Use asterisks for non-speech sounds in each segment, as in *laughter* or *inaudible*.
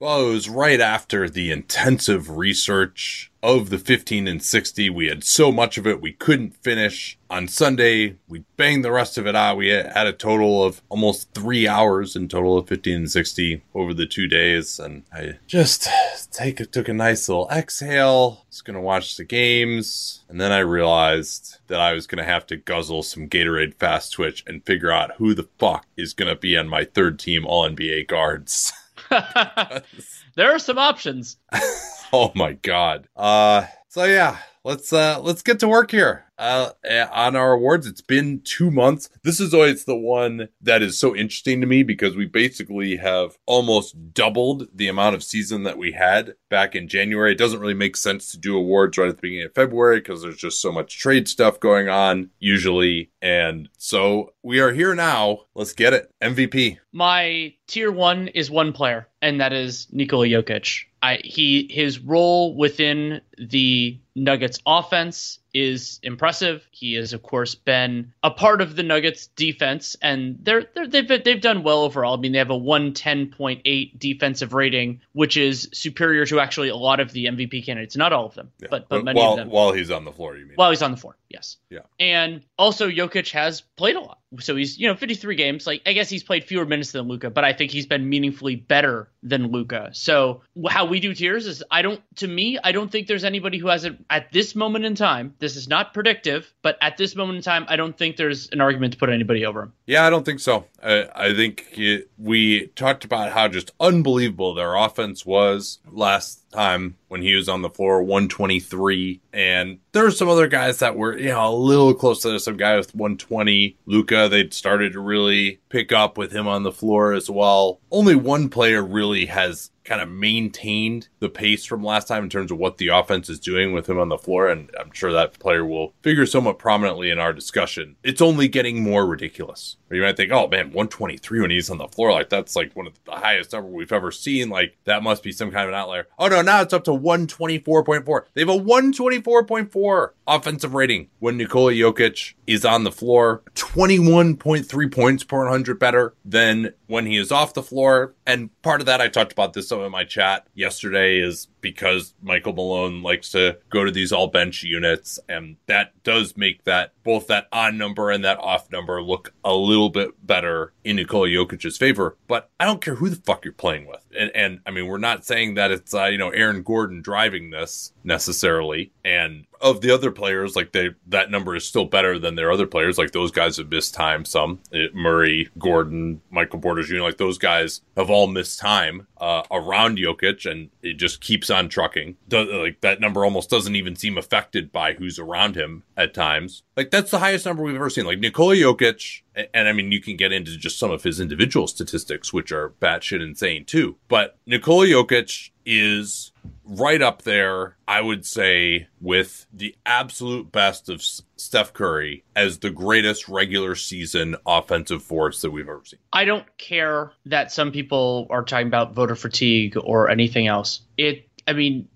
Well, it was right after the intensive research of the 15 and 60. We had so much of it we couldn't finish. On Sunday, we banged the rest of it out. We had a total of almost three hours in total of 15 and 60 over the two days. And I just take took a nice little exhale. Was gonna watch the games, and then I realized that I was gonna have to guzzle some Gatorade Fast Twitch and figure out who the fuck is gonna be on my third team All NBA guards. *laughs* *laughs* there are some options. *laughs* oh my god. Uh so yeah, let's uh let's get to work here uh, on our awards. It's been two months. This is always the one that is so interesting to me because we basically have almost doubled the amount of season that we had back in January. It doesn't really make sense to do awards right at the beginning of February because there's just so much trade stuff going on usually. And so we are here now. Let's get it. MVP. My tier one is one player, and that is Nikola Jokic. I, he his role within the Nuggets offense is impressive. He has, of course, been a part of the Nuggets defense, and they're, they're they've they've done well overall. I mean, they have a one ten point eight defensive rating, which is superior to actually a lot of the MVP candidates. Not all of them, yeah. but but many while, of them. While he's on the floor, you mean? While he's on the floor, yes. Yeah. And also, Jokic has played a lot, so he's you know fifty three games. Like I guess he's played fewer minutes than Luka, but I think he's been meaningfully better than Luka. So how we do tiers is I don't to me I don't think there's anybody who has it at this moment in time. This is not predictive, but at this moment in time, I don't think there's an argument to put anybody over him. Yeah, I don't think so. I, I think it, we talked about how just unbelievable their offense was last time when he was on the floor, 123. And there were some other guys that were, you know, a little close to some guy with 120. Luka, they'd started to really pick up with him on the floor as well. Only one player really has kind of maintained the pace from last time in terms of what the offense is doing with him on the floor. And I'm sure that player will figure somewhat prominently in our discussion. It's only getting more ridiculous. You might think, oh man, 123 when he's on the floor, like that's like one of the highest number we've ever seen. Like that must be some kind of an outlier. Oh no, now it's up to 124.4. They have a 124.4 offensive rating when Nikola Jokic is on the floor. 21.3 points per 100 better than when he is off the floor. And part of that, I talked about this some in my chat yesterday, is because Michael Malone likes to go to these all bench units. And that does make that both that on number and that off number look a little bit better in Nikola Jokic's favor. But I don't care who the fuck you're playing with. And, and I mean, we're not saying that it's, uh, you know, Aaron Gordon driving this necessarily. And of the other players, like they that number is still better than their other players. Like those guys have missed time. Some it, Murray, Gordon, Michael Porter Jr. Like those guys have all missed time uh, around Jokic, and it just keeps on trucking. Does, like that number almost doesn't even seem affected by who's around him at times. Like that's the highest number we've ever seen. Like Nikola Jokic, and I mean you can get into just some of his individual statistics, which are batshit insane too. But Nikola Jokic is right up there, I would say, with the absolute best of Steph Curry as the greatest regular season offensive force that we've ever seen. I don't care that some people are talking about voter fatigue or anything else. It I mean,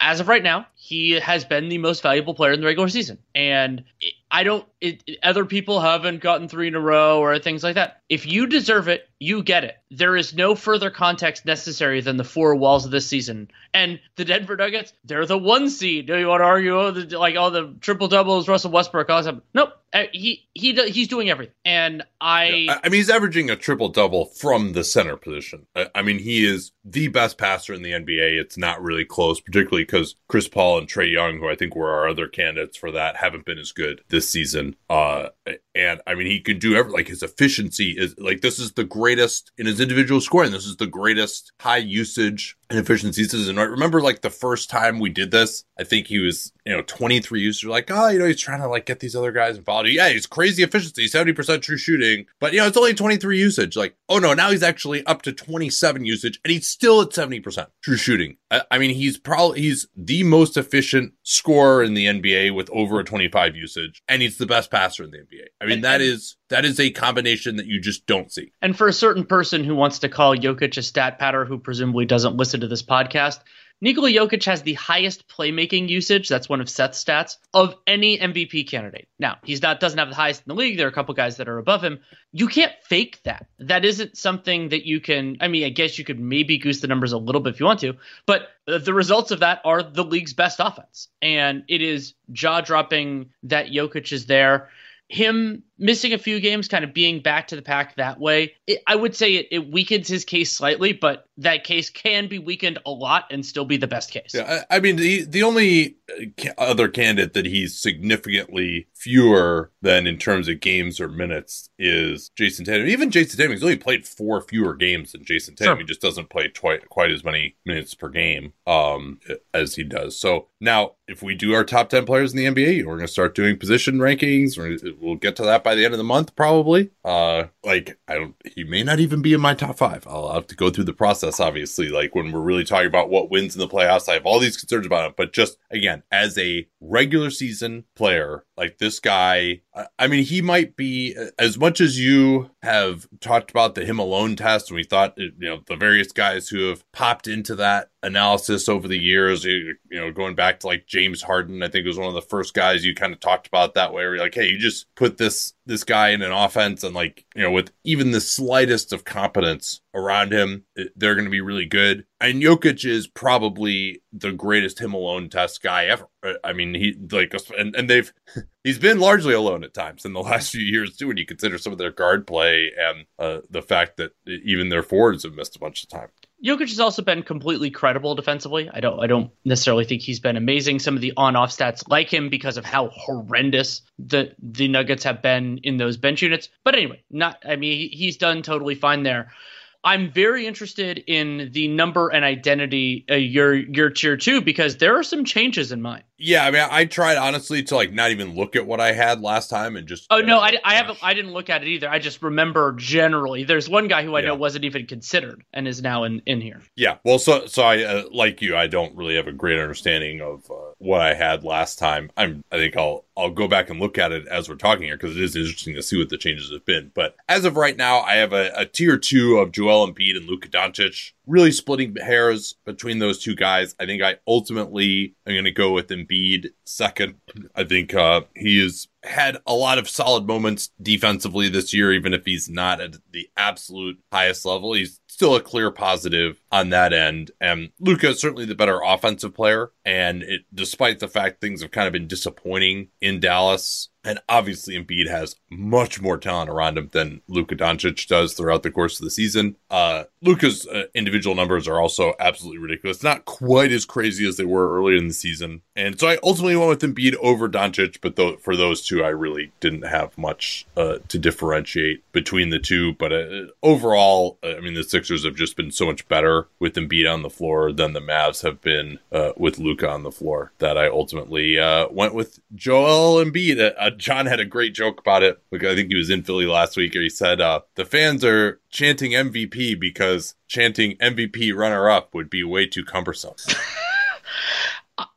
as of right now, he has been the most valuable player in the regular season. And I don't, it, other people haven't gotten three in a row or things like that. If you deserve it, you get it. There is no further context necessary than the four walls of this season. And the Denver Nuggets, they're the one seed. Do you want to argue, oh, the, like all the triple doubles, Russell Westbrook, all that? Nope. Uh, he he he's doing everything, and I. Yeah. I mean, he's averaging a triple double from the center position. I mean, he is the best passer in the NBA. It's not really close, particularly because Chris Paul and Trae Young, who I think were our other candidates for that, haven't been as good this season. Uh, and I mean, he can do every like his efficiency is like this is the greatest in his individual scoring. This is the greatest high usage and efficiency season. I remember like the first time we did this, I think he was, you know, 23 users like, oh, you know, he's trying to like get these other guys involved. Yeah, he's crazy efficiency, 70% true shooting, but you know, it's only 23 usage. Like, oh no, now he's actually up to 27 usage and he's still at 70% true shooting. I, I mean, he's probably, he's the most efficient scorer in the NBA with over a 25 usage and he's the best passer in the NBA. I mean, that is that is a combination that you just don't see. And for a certain person who wants to call Jokic a stat patter who presumably doesn't listen to this podcast, Nikola Jokic has the highest playmaking usage. That's one of Seth's stats of any MVP candidate. Now he's not doesn't have the highest in the league. There are a couple guys that are above him. You can't fake that. That isn't something that you can. I mean, I guess you could maybe goose the numbers a little bit if you want to, but the results of that are the league's best offense, and it is jaw dropping that Jokic is there him missing a few games, kind of being back to the pack that way, it, I would say it, it, weakens his case slightly, but that case can be weakened a lot and still be the best case. Yeah, I, I mean, the, the only uh, other candidate that he's significantly fewer than in terms of games or minutes is Jayson Tatum. Even Jayson Tatum, he's only played four fewer games than Jayson Tatum. Sure. He just doesn't play quite, quite as many minutes per game um, as he does. So now, if we do our top 10 players in the NBA, we're going to start doing position rankings. We'll get to that by the end of the month, probably. Uh, like, I don't, he may not even be in my top five. I'll have to go through the process, obviously. Like, when we're really talking about what wins in the playoffs, I have all these concerns about him. But just, again, as a regular season player, like this guy, I mean, he might be as much as you have talked about the him alone test, and we thought, you know, the various guys who have popped into that analysis over the years, you know, going back to like James Harden, I think was one of the first guys you kind of talked about that way, where you're like, hey, you just put this this guy in an offense and like, you know, with even the slightest of competence around him, they're going to be really good. And Jokic is probably the greatest him alone test guy ever. I mean, he like, and, and they've, *laughs* he's been largely alone at times in the *laughs* last few years too, when you consider some of their guard play and uh, the fact that even their forwards have missed a bunch of time. Jokic has also been completely credible defensively. I don't I don't necessarily think he's been amazing. Some of the on-off stats like him because of how horrendous the the Nuggets have been in those bench units. But anyway, not I mean he's done totally fine there. I'm very interested in the number and identity uh, your your tier two because there are some changes in mine. Yeah, I mean, I tried honestly to like not even look at what I had last time and just. Oh no, I, I haven't. I didn't look at it either. I just remember generally. There's one guy who I yeah. know wasn't even considered and is now in in here. Yeah, well, so so I uh, like you. I don't really have a great understanding of uh, what I had last time. I'm. I think I'll I'll go back and look at it as we're talking here because it is interesting to see what the changes have been. But as of right now, I have a, a tier two of Joel Embiid and Luka Doncic really splitting hairs between those two guys. I think I ultimately am going to go with Embiid second. I think uh, he has had a lot of solid moments defensively this year, even if he's not at the absolute highest level. He's still a clear positive on that end. And Luka is certainly the better offensive player. And it, despite the fact things have kind of been disappointing in Dallas, and obviously, Embiid has much more talent around him than Luka Doncic does throughout the course of the season. Uh, Luka's uh, individual numbers are also absolutely ridiculous. Not quite as crazy as they were earlier in the season. And so I ultimately went with Embiid over Doncic, but th- for those two, I really didn't have much uh, to differentiate between the two. But uh, overall, uh, I mean, the Sixers have just been so much better with Embiid on the floor than the Mavs have been uh, with Luka on the floor that I ultimately went with Joel Embiid John had a great joke about it. I think he was in Philly last week, or he said uh, the fans are chanting MVP because chanting MVP runner up would be way too cumbersome. *laughs*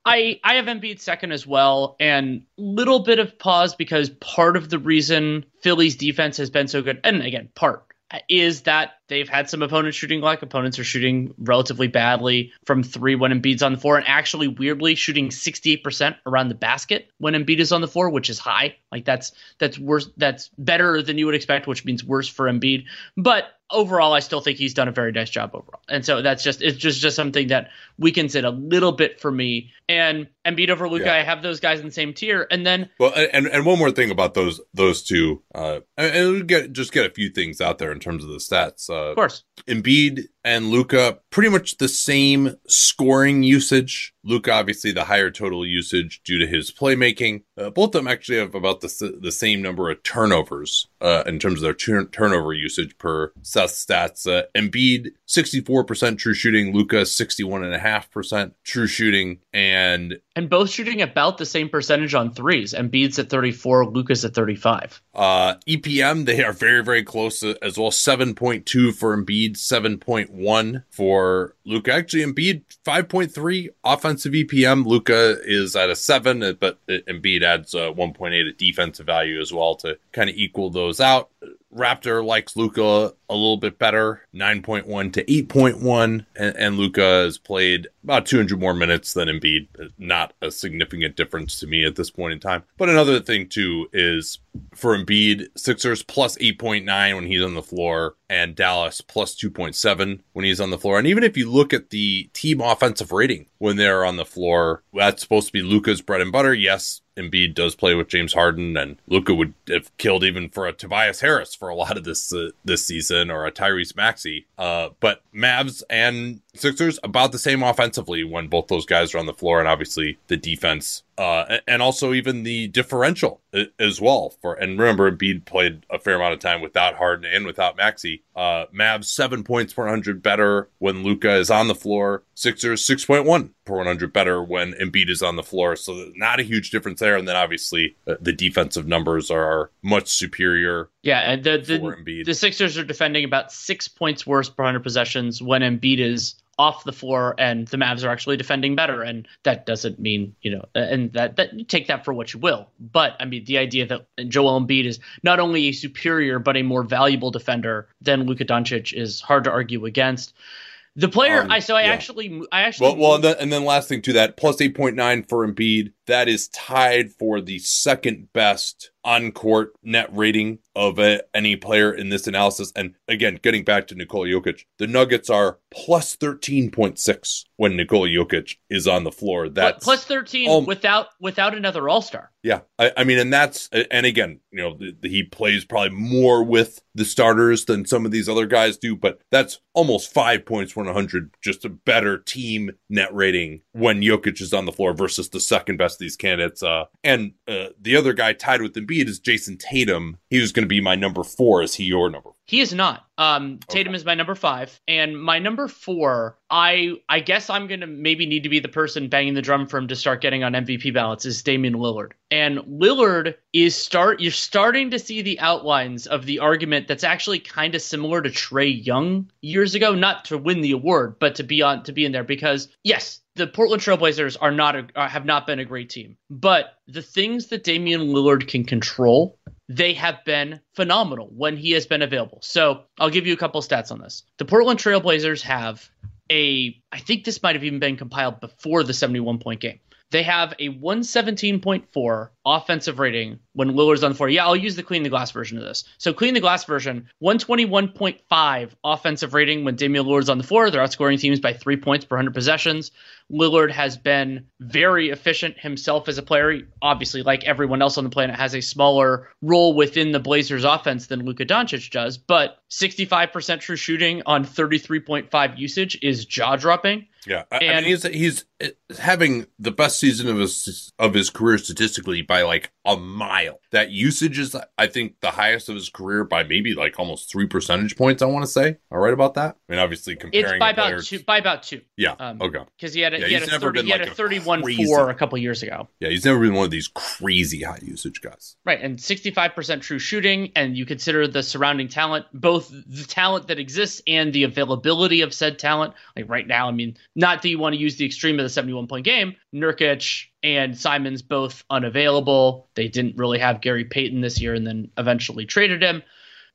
I I have Embiid second as well, and little bit of pause because part of the reason Philly's defense has been so good, and again, part is that they've had some opponents shooting like opponents are shooting relatively badly from three when Embiid's on the floor, and actually weirdly shooting 68% around the basket when Embiid is on the floor, which is high. Like that's that's worse. That's better than you would expect, which means worse for Embiid. But overall, I still think he's done a very nice job overall. And so that's just it's just just something that weakens it a little bit for me. And Embiid over Luka, yeah. I have those guys in the same tier. And then well, and and one more thing about those those two, uh, and, and get just get a few things out there in terms of the stats. Uh, of course. Embiid and Luka pretty much the same scoring usage. Luka obviously the higher total usage due to his playmaking. Uh, both of them actually have about the the same number of turnovers uh, in terms of their tur- turnover usage per Seth stats. Uh, Embiid 64% true shooting, Luka, 61.5% true shooting, and and both shooting about the same percentage on threes. Embiid's at 34, Luka's at 35. Uh, EPM they are very very close as well. 7.2 for Embiid, 7.1 for Luka. Actually, Embiid 5.3 offensive EPM. Luka is at a seven, but Embiid adds uh, 1.8 at defensive value as well to kind of equal those those out. Raptor likes Luka a little bit better, 9.1 to 8.1, and, and Luka has played about 200 more minutes than Embiid. Not a significant difference to me at this point in time. But another thing too is for Embiid, Sixers plus 8.9 when he's on the floor, and Dallas plus 2.7 when he's on the floor. And even if you look at the team offensive rating when they're on the floor, that's supposed to be Luka's bread and butter. Yes, Embiid does play with James Harden, and Luka would have killed even for a Tobias Harris for a lot of this uh, this season, or a Tyrese Maxey. Uh, but Mavs and Sixers about the same offensively when both those guys are on the floor, and obviously the defense, uh, and also even the differential as well. For and remember, Embiid played a fair amount of time without Harden and without Maxey. Uh, Mavs seven points per hundred better when Luka is on the floor. Sixers six point one per one hundred better when Embiid is on the floor. So not a huge difference there. And then obviously uh, the defensive numbers are much superior. Yeah, and the the, the Sixers are defending about six points worse per hundred possessions when Embiid is off the floor and the Mavs are actually defending better. And that doesn't mean, you know, and that, that you take that for what you will. But I mean, the idea that Joel Embiid is not only a superior, but a more valuable defender than Luka Doncic is hard to argue against. The player, um, I so I yeah. actually, I actually. Well, well and, then, and then last thing to that, plus eight point nine for Embiid. That is tied for the second best on court net rating of a, any player in this analysis. And again, getting back to Nikola Jokic, the Nuggets are plus 13.6 when Nikola Jokic is on the floor. That's plus 13 um, without without another All Star. Yeah, I, I, mean, and that's and again, you know, the, the, he plays probably more with the starters than some of these other guys do, but that's almost five points for 100, just a better team net rating when Jokic is on the floor versus the second best of these candidates. Uh, and uh, the other guy tied with Embiid is Jayson Tatum. He was going to be my number four. Is he your number? He is not. Um, Tatum okay. is my number five, and my number four. I I guess I'm gonna maybe need to be the person banging the drum for him to start getting on MVP ballots. Is Damian Lillard, and Lillard is start. You're starting to see the outlines of the argument that's actually kind of similar to Trae Young years ago, not to win the award, but to be on to be in there because yes, the Portland Trailblazers are not a, uh, have not been a great team, but the things that Damian Lillard can control, they have been phenomenal when he has been available. So I'll give you a couple stats on this. The Portland Trailblazers have a, I think this might have even been compiled before the 71 point game. They have a 117.4 offensive rating when Lillard's on the floor. Yeah, I'll use the clean the glass version of this. So clean the glass version, 121.5 offensive rating when Damian Lillard's on the floor. They're outscoring teams by three points per 100 possessions. Lillard has been very efficient himself as a player. Obviously, like everyone else on the planet, has a smaller role within the Blazers offense than Luka Doncic does, but 65% true shooting on 33.5 usage is jaw dropping. Yeah, I, and, I mean he's he's having the best season of his of his career statistically by like a mile. That usage is, I think, the highest of his career by maybe like almost three percentage points. I want to say. I All right about that. I mean, obviously comparing it's by about players, two. By about two. Yeah. Um, okay. Because he had a, yeah, he had a, 30, he had a thirty-one crazy, four a couple years ago. Yeah, he's never been one of these crazy high usage guys. Right, and sixty-five percent true shooting, and you consider the surrounding talent, both the talent that exists and the availability of said talent. Like right now, I mean, not that you want to use the extreme of the seventy-one point game. Nurkic and Simons both unavailable. They didn't really have Gary Payton this year, and then eventually traded him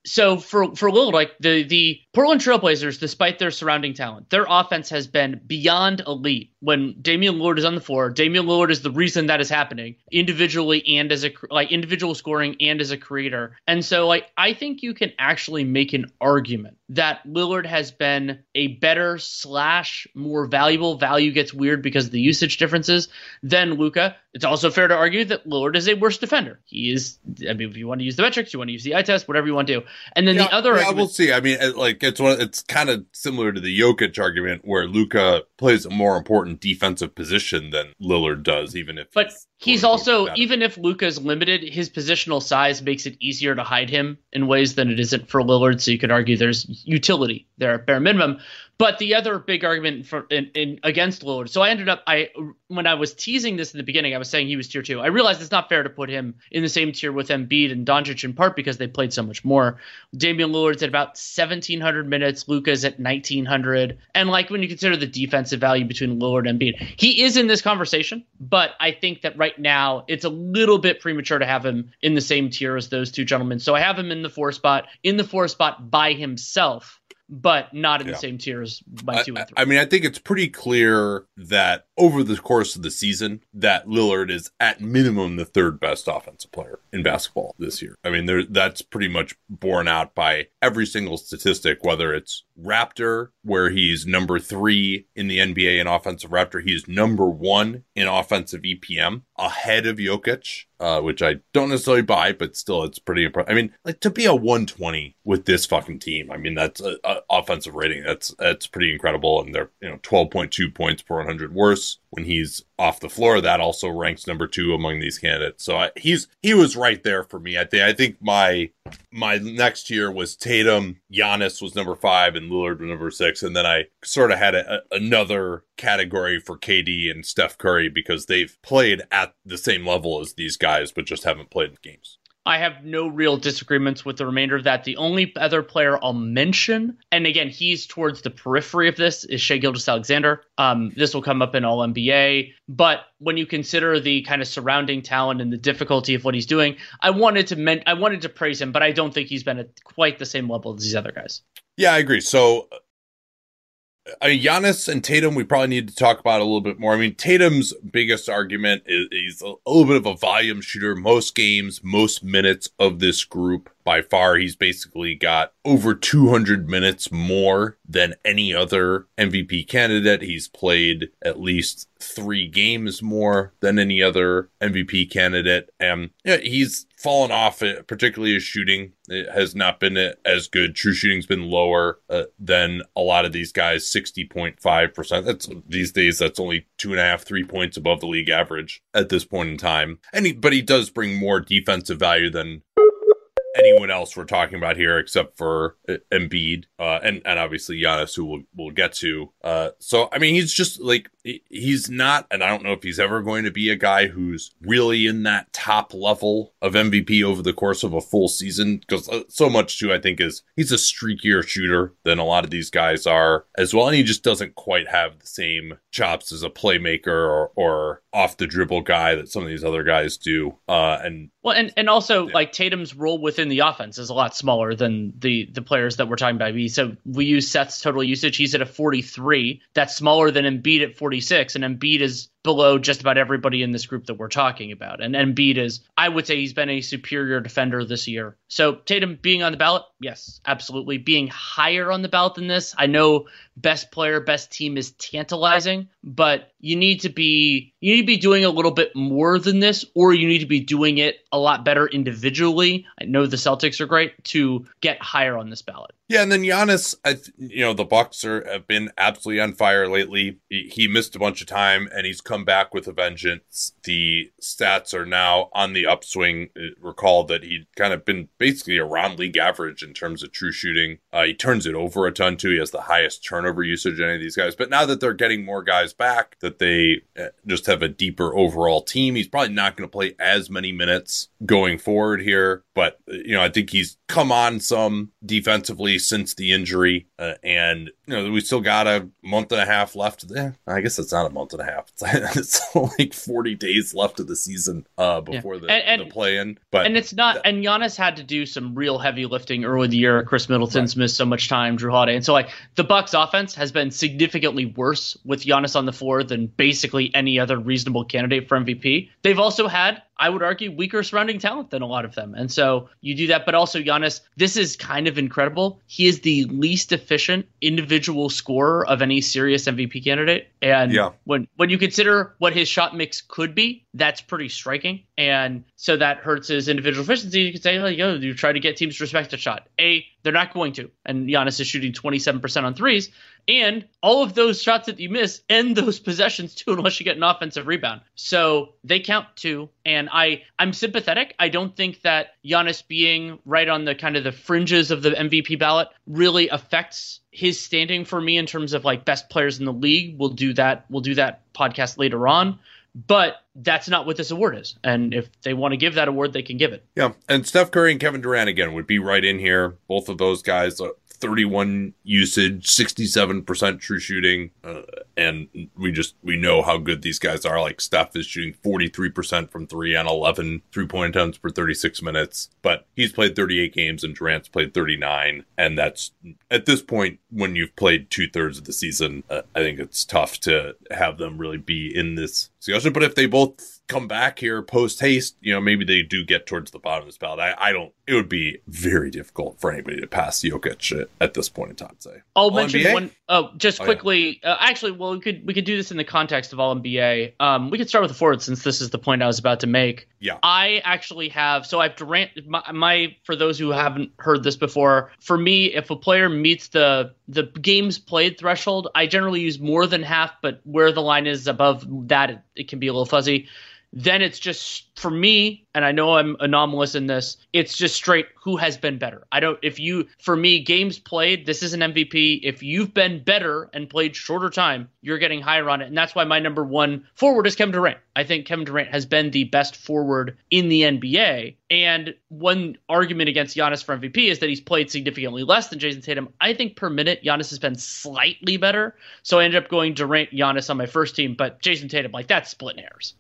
so for for Lillard, like the the Portland Trailblazers, despite their surrounding talent, their offense has been beyond elite. When Damian Lillard is on the floor, Damian Lillard is the reason that is happening individually and as a like individual scoring and as a creator. And so like I think you can actually make an argument that Lillard has been a better slash more valuable value gets weird because of the usage differences than Luka. It's also fair to argue that Lillard is a worse defender. He is. I mean, if you want to use the metrics, you want to use the eye test, whatever you want to do. And then yeah, the other, yeah, argument, we'll see. I mean, like it's one. It's kind of similar to the Jokic argument where Luka plays a more important defensive position than Lillard does, even if. But he's, also even if Luka's limited, his positional size makes it easier to hide him in ways than it isn't for Lillard. So you could argue there's utility there at bare minimum. But the other big argument for in, in, against Lillard, so I ended up I when I was teasing this in the beginning, I was saying he was tier two. I realized it's not fair to put him in the same tier with Embiid and Doncic in part because they played so much more. Damian Lillard's at about 1,700 minutes, Luka's at 1,900, and like when you consider the defensive value between Lillard and Embiid, he is in this conversation. But I think that right right now it's a little bit premature to have him in the same tier as those two gentlemen. So I have him in the four spot, in the four spot by himself but not in yeah. the same tier as my two and three. I mean, I think it's pretty clear that over the course of the season, that Lillard is at minimum the third best offensive player in basketball this year. I mean, there that's pretty much borne out by every single statistic, whether it's Raptor, where he's number three in the NBA in offensive Raptor, he's number one in offensive EPM, ahead of Jokic, uh, which I don't necessarily buy, but still, it's pretty impressive. I mean, like to be a 120 with this fucking team, I mean, that's a, a offensive rating. That's that's pretty incredible, and they're you know 12.2 points per 100 worse when he's off the floor. That also ranks number two among these candidates. So I, he's he was right there for me. I think I think my my next year was Tatum, Giannis was number five, and Lillard was number six, and then I sort of had a, a, another category for KD and Steph Curry because they've played at the same level as these guys, but just haven't played games. I have no real disagreements with the remainder of that. The only other player I'll mention, and again, he's towards the periphery of this, is Shai Gilgeous-Alexander. Um, this will come up in All NBA, but when you consider the kind of surrounding talent and the difficulty of what he's doing, I wanted to men- I wanted to praise him, but I don't think he's been at quite the same level as these other guys. Yeah, I agree. So I mean, Giannis and Tatum, we probably need to talk about a little bit more. I mean, Tatum's biggest argument is he's a, little bit of a volume shooter. Most games, most minutes of this group by far. He's basically got over 200 minutes more than any other MVP candidate. He's played at least three games more than any other MVP candidate. And yeah, he's fallen off, uh, particularly his shooting. It has not been as good. True shooting's been lower uh, than a lot of these guys, 60.5%. That's these days, that's only two and a half, three points above the league average at this point in time. And he, but he does bring more defensive value than anyone else we're talking about here except for uh, Embiid uh, and and obviously Giannis, who we'll we'll get to. Uh, so I mean, he's just like he's not, and I don't know if he's ever going to be a guy who's really in that top level of MVP over the course of a full season because uh, so much too I think is he's a streakier shooter than a lot of these guys are as well, and he just doesn't quite have the same chops as a playmaker or, or off the dribble guy that some of these other guys do. Uh, and well, and and also yeah. like Tatum's role within the offense is a lot smaller than the the players that we're talking about. So we use Seth's total usage. He's at a 43. That's smaller than Embiid at 46, and Embiid is below just about everybody in this group that we're talking about. And Embiid is, I would say, he's been a superior defender this year. So Tatum being on the ballot, yes, absolutely. Being higher on the ballot than this, I know best player, best team is tantalizing, but you need to be you need to be doing a little bit more than this, or you need to be doing it a lot better individually. I know the Celtics are great to get higher on this ballot. Yeah, and then Giannis, I th- you know, the Bucks are have been absolutely on fire lately. He, he, missed a bunch of time, and he's come back with a vengeance. The stats are now on the upswing. Uh, recall that he'd kind of been basically around league average in terms of true shooting. Uh, he turns it over a ton too. He has the highest turnover usage any of these guys. But now that they're getting more guys back, that they uh, just have a deeper overall team, he's probably not going to play as many minutes going forward here. But you know, I think he's come on some defensively since the injury, uh, and you know we still got a month and a half left. Eh, I guess it's not a month and a half; it's, *laughs* it's like forty days left of the season uh, before yeah. the, and, and, the play-in. But and it's not. and Giannis had to do some real heavy lifting early in the year. Khris Middleton's right. missed so much time. Jrue Holiday, and so like the Bucks' offense has been significantly worse with Giannis on the floor than basically any other reasonable candidate for MVP. They've also had I would argue, weaker surrounding talent than a lot of them. And so you do that. But also, Giannis, this is kind of incredible. He is the least efficient individual scorer of any serious MVP candidate. And yeah. when, when you consider what his shot mix could be, that's pretty striking. And so that hurts his individual efficiency. You could say, like, yo, you try to get teams to respect the shot. A, they're not going to. And Giannis is shooting 27% on threes. And all of those shots that you miss end those *laughs* possessions too, unless you get an offensive rebound. So they count too. And I, I'm sympathetic. I don't think that Giannis being right on the kind of the fringes of the MVP ballot really affects his standing for me in terms of like best players in the league. We'll do that. We'll do that podcast later on. But that's not what this award is. And if they want to give that award, they can give it. Yeah. And Steph Curry and Kevin Durant again would be right in here. Both of those guys, uh, 31 usage, 67% true shooting. Uh, and we just, we know how good these guys are. Like Steph is shooting 43% from three on 11 three point attempts per 36 minutes, but he's played 38 games and Durant's played 39. And that's at this point, when you've played two thirds of the season, uh, I think it's tough to have them really be in this discussion. But if they both come back here post haste, you know, maybe they do get towards the bottom of this ballot. I, I don't, it would be very difficult for anybody to pass Jokic at, at this point in time, say. I'll mention NBA? one, oh, just quickly. Oh, yeah. uh, actually, well, we could, we could do this in the context of all NBA. Um, we could start with the forward since this is the point I was about to make. Yeah. I actually have, so I have Durant, my, my, for those who haven't heard this before, for me, if a player meets the, the games played threshold, I generally use more than half, but where the line is above that, it, it can be a little fuzzy then it's just for me, and I know I'm anomalous in this, it's just straight who has been better. I don't, if you, for me, games played, this is an MVP. If you've been better and played shorter time, you're getting higher on it. And that's why my number one forward is Kevin Durant. I think Kevin Durant has been the best forward in the NBA. And one argument against Giannis for MVP is that he's played significantly less than Jayson Tatum. I think per minute, Giannis has been slightly better. So I ended up going Durant, Giannis on my first team, but Jayson Tatum, like that's splitting hairs.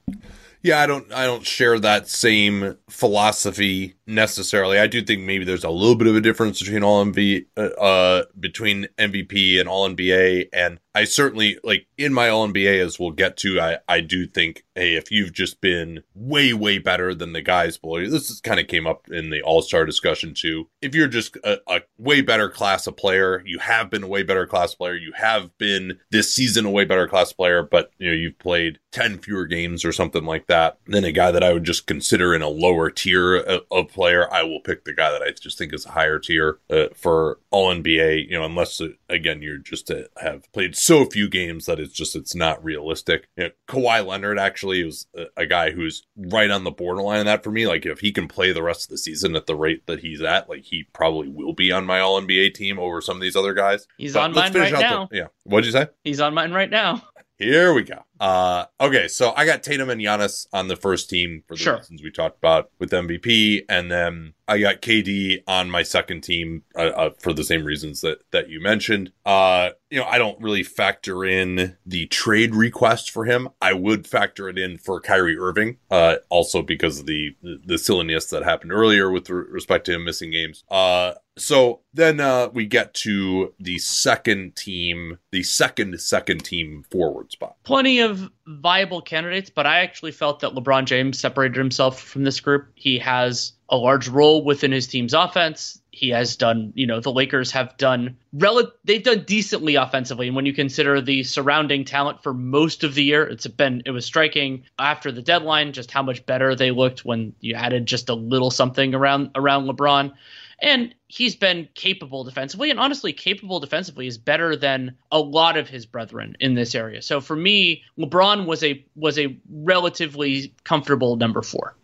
Yeah, I don't I don't share that same philosophy necessarily. I do think maybe there's a little bit of a difference between all MV uh, uh between MVP and all NBA and I certainly like in my all NBA as we'll get to I I do think hey if you've just been way way better than the guys below you this kind of came up in the All-Star discussion too. If you're just a, a way better class of player, you have been a way better class player, you have been this season a way better class player, but you know you've played 10 fewer games or something like that than a guy that I would just consider in a lower tier of player, I will pick the guy that I just think is a higher tier uh, for all NBA. You know, unless uh, again you're just to have played so few games that it's just it's not realistic. You know, Kawhi Leonard actually was a, a guy who's right on the borderline of that for me. Like if he can play the rest of the season at the rate that he's at, like he probably will be on my all NBA team over some of these other guys. He's but on mine right now. The, yeah. What'd you say? He's on mine right now. Here we go. Uh, okay, so I got Tatum and Giannis on the first team for the sure. reasons we talked about with MVP, and then I got KD on my second team uh, uh, for the same reasons that that you mentioned. Uh, you know, I don't really factor in the trade request for him. I would factor it in for Kyrie Irving, uh, also because of the the silliness that happened earlier with respect to him missing games. Uh, so then uh, we get to the second team, the second second team forward spot. Plenty of viable candidates, but I actually felt that LeBron James separated himself from this group. He has a large role within his team's offense. He has done, you know, the Lakers have done rel- they've done decently offensively. And when you consider the surrounding talent for most of the year, it's been it was striking after the deadline just how much better they looked when you added just a little something around around LeBron. And he's been capable defensively, and honestly, capable defensively is better than a lot of his brethren in this area. So for me, LeBron was a was a relatively comfortable number four.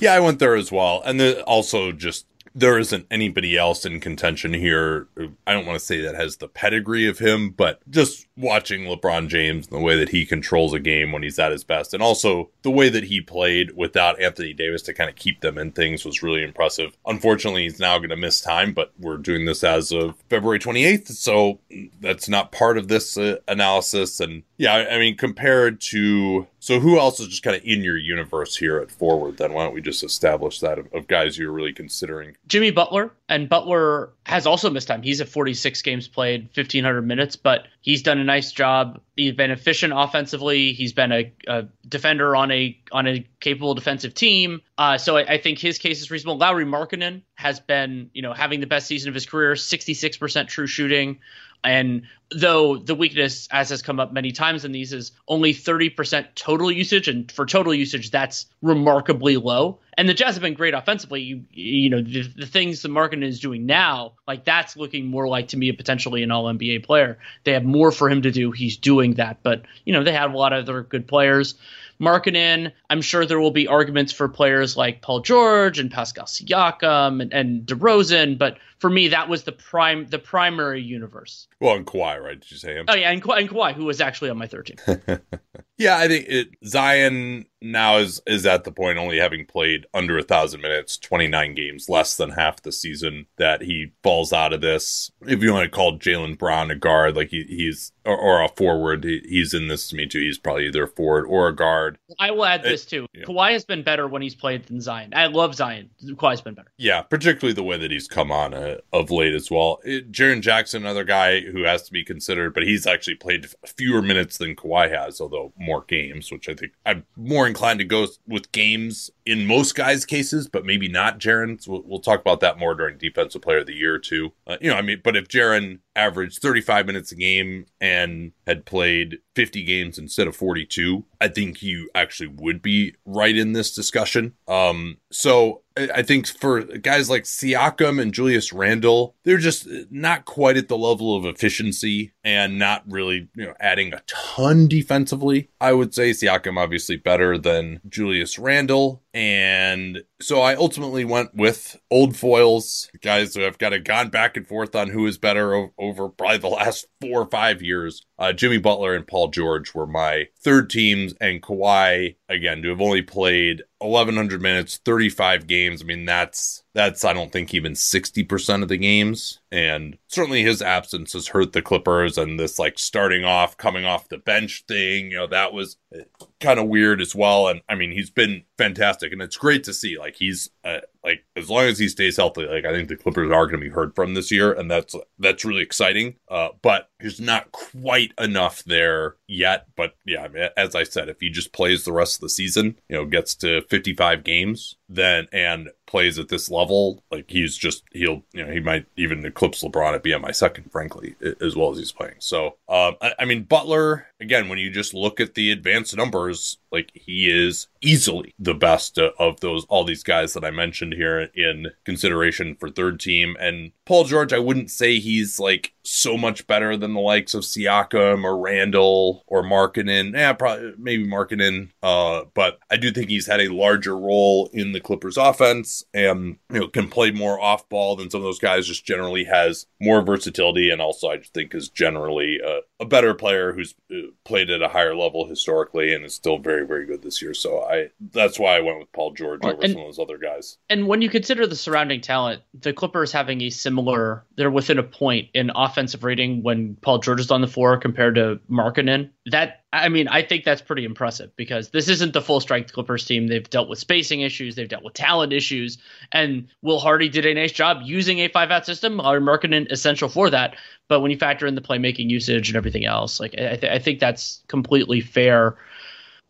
Yeah, I went there as well, and also just there isn't anybody else in contention here. I don't want to say that has the pedigree of him, but just watching LeBron James and the way that he controls a game when he's at his best, and also the way that he played without Anthony Davis to kind of keep them in things was really impressive. Unfortunately, he's now going to miss time, but we're doing this as of February 28th, so that's not part of this uh, analysis. And yeah, I mean, compared to so who else is just kind of in your universe here at forward? Then why don't we just establish that of, of guys you're really considering? Jimmy Butler, and Butler has also missed time. He's at 46 games played, 1500 minutes, but he's done a nice job. He's been efficient offensively. He's been a, a defender on a on a capable defensive team. Uh, so I, I, think his case is reasonable. Lauri Markkanen has been, you know, having the best season of his career, 66% true shooting. And though the weakness, as has come up many times in these, is only 30% total usage, and for total usage, that's remarkably low. And the Jazz have been great offensively. You, you know, the, the things the Markkanen is doing now, like that's looking more like to me potentially an All NBA player. They have more for him to do. He's doing that, but you know, they have a lot of other good players. Markkanen. I'm sure there will be arguments for players like Paul George and Pascal Siakam and, and DeRozan, but for me, that was the prime the primary universe. Well, and Kawhi, right? Did you say him? Oh yeah, and, Ka- and Kawhi, who was actually on my third team. *laughs* yeah, I think it, Zion now is is at the point only having played under a thousand minutes, twenty nine games, less than half the season that he falls out of this. If you want to call Jaylen Brown a guard, like he, he's or, or, a forward, he, he's in this to me too. He's probably either a forward or a guard. I will add this too. Yeah. Kawhi has been better when he's played than Zion. I love Zion. Kawhi's been better. Yeah, particularly the way that he's come on uh, of late as well. Jaren Jackson, another guy who has to be considered, but he's actually played fewer minutes than Kawhi has, although more games, which I think I'm more inclined to go with games in most guys' cases, but maybe not Jaren's. We'll, we'll talk about that more during Defensive Player of the Year too. Uh, you know, I mean, but if Jaren averaged 35 minutes a game and had played 50 games instead of 42, I think you actually would be right in this discussion. Um, so I think for guys like Siakam and Julius Randle, they're just not quite at the level of efficiency and not really, you know, adding a ton defensively. I would say Siakam obviously better than Julius Randle. And so I ultimately went with old foils, guys who have kind of gone back and forth on who is better o- over probably the last four or five years. Uh, Jimmy Butler and Paul George were my third teams, and Kawhi again to have only played 1100 minutes, 35 games. I mean, that's that's I don't think even 60% of the games. And certainly his absence has hurt the Clippers and this like starting off, coming off the bench thing, you know, that was kind of weird as well. And I mean, he's been fantastic and it's great to see like he's uh, like as long as he stays healthy, like I think the Clippers are going to be heard from this year, and that's that's really exciting. Uh, but he's not quite enough there yet. But yeah, as I said, if he just plays the rest of the season, you know, gets to 55 games, then and plays at this level, like he's just he'll you know he might even eclipse LeBron at my second, frankly, as well as he's playing. So um, I, I mean Butler again, when you just look at the advanced numbers, like he is easily the best of those all these guys that I mentioned here in consideration for third team. And Paul George, I wouldn't say he's like so much better than the likes of Siakam or Randle or Markkanen. Yeah, probably maybe Markkanen. Uh, but I do think he's had a larger role in the Clippers offense and you know can play more off ball than some of those guys. Just generally has more versatility and also I just think is generally a, a better player who's uh, played at a higher level historically and is still very very good this year. So I that's why I went with Paul George over and, some of those other guys. And when you consider the surrounding talent, the Clippers having a similar they're within a point in offensive rating when Paul George is on the floor compared to Markkanen. That I mean, I think that's pretty impressive because this isn't the full strength Clippers team. They've dealt with spacing issues, they've dealt with talent issues, and Will Hardy did a nice job using a five out system. Our Markkanen essential for that. But when you factor in the playmaking usage and everything else, like I, th- I think that's completely fair.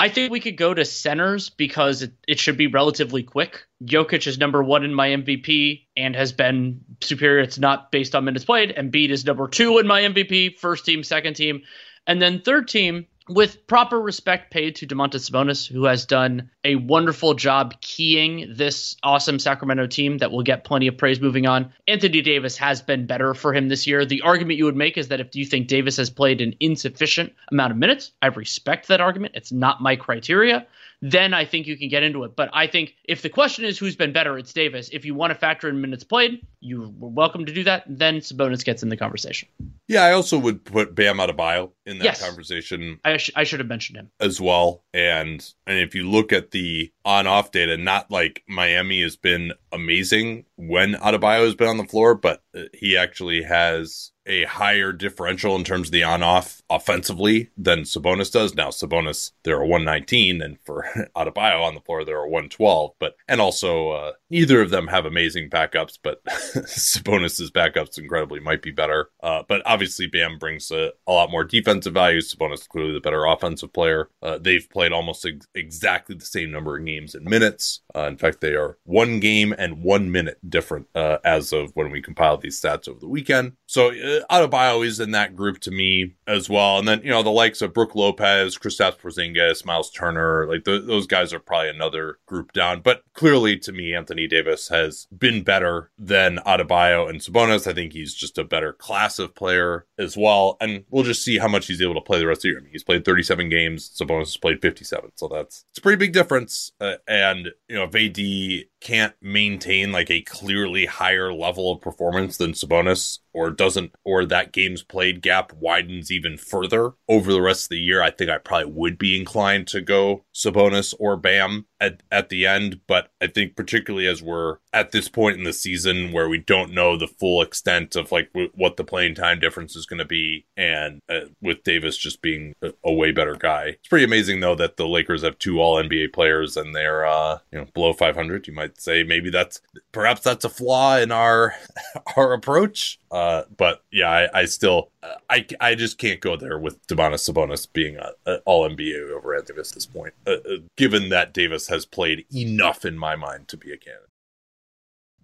I think we could go to centers because it, it should be relatively quick. Jokic is number one in my MVP and has been superior. It's not based on minutes played. and Embiid is number two in my MVP, first team, second team. And then third team, with proper respect paid to Domantas Sabonis, who has done a wonderful job keying this awesome Sacramento team that will get plenty of praise moving on. Anthony Davis has been better for him this year. The argument you would make is that if you think Davis has played an insufficient amount of minutes, I respect that argument. It's not my criteria then I think you can get into it. But I think if the question is who's been better, it's Davis. If you want to factor in minutes played, you're welcome to do that. Then Sabonis gets in the conversation. Yeah, I also would put Bam Adebayo in that yes. conversation. I, sh- I should have mentioned him as well. And and if you look at the on-off data, not like Miami has been amazing when Adebayo has been on the floor, but uh, he actually has a higher differential in terms of the on off offensively than Sabonis does. Now, Sabonis, they're 119, and for *laughs* Adebayo on the floor, they're 112. But, and also, uh, neither of them have amazing backups, but *laughs* Sabonis's backups incredibly might be better. Uh, but obviously, Bam brings a, a, lot more defensive value. Sabonis clearly the better offensive player. Uh, they've played almost ex- exactly the same number of games and minutes. Uh, in fact, they are one game and one minute different uh, as of when we compiled these stats over the weekend. So, uh, Adebayo is in that group to me as well. And then, you know, the likes of Brook Lopez, Kristaps Porzingis, Miles Turner, like those guys are probably another group down. But clearly, to me, Anthony Anthony Davis has been better than Adebayo and Sabonis. I think he's just a better class of player as well. And we'll just see how much he's able to play the rest of the year. I mean, he's played 37 games. Sabonis has played 57. So that's it's a pretty big difference. Uh, and, you know, if AD can't maintain like a clearly higher level of performance than Sabonis or doesn't or that game's played gap widens even further over the rest of the year, I think I probably would be inclined to go Sabonis or Bam at, at the end. But I think particularly as we're at this point in the season where we don't know the full extent of like w- what the playing time difference is going to be, and uh, with Davis just being a, a, way better guy, it's pretty amazing though that the Lakers have two All NBA players and they're uh, you know below 500. You might say maybe that's perhaps that's a flaw in our *laughs* our approach. Uh, but yeah, I, I still I, I just can't go there with Domantas Sabonis being a, a All NBA over Anthony Davis at this point, uh, uh, given that Davis has played enough in my mind to be a candidate.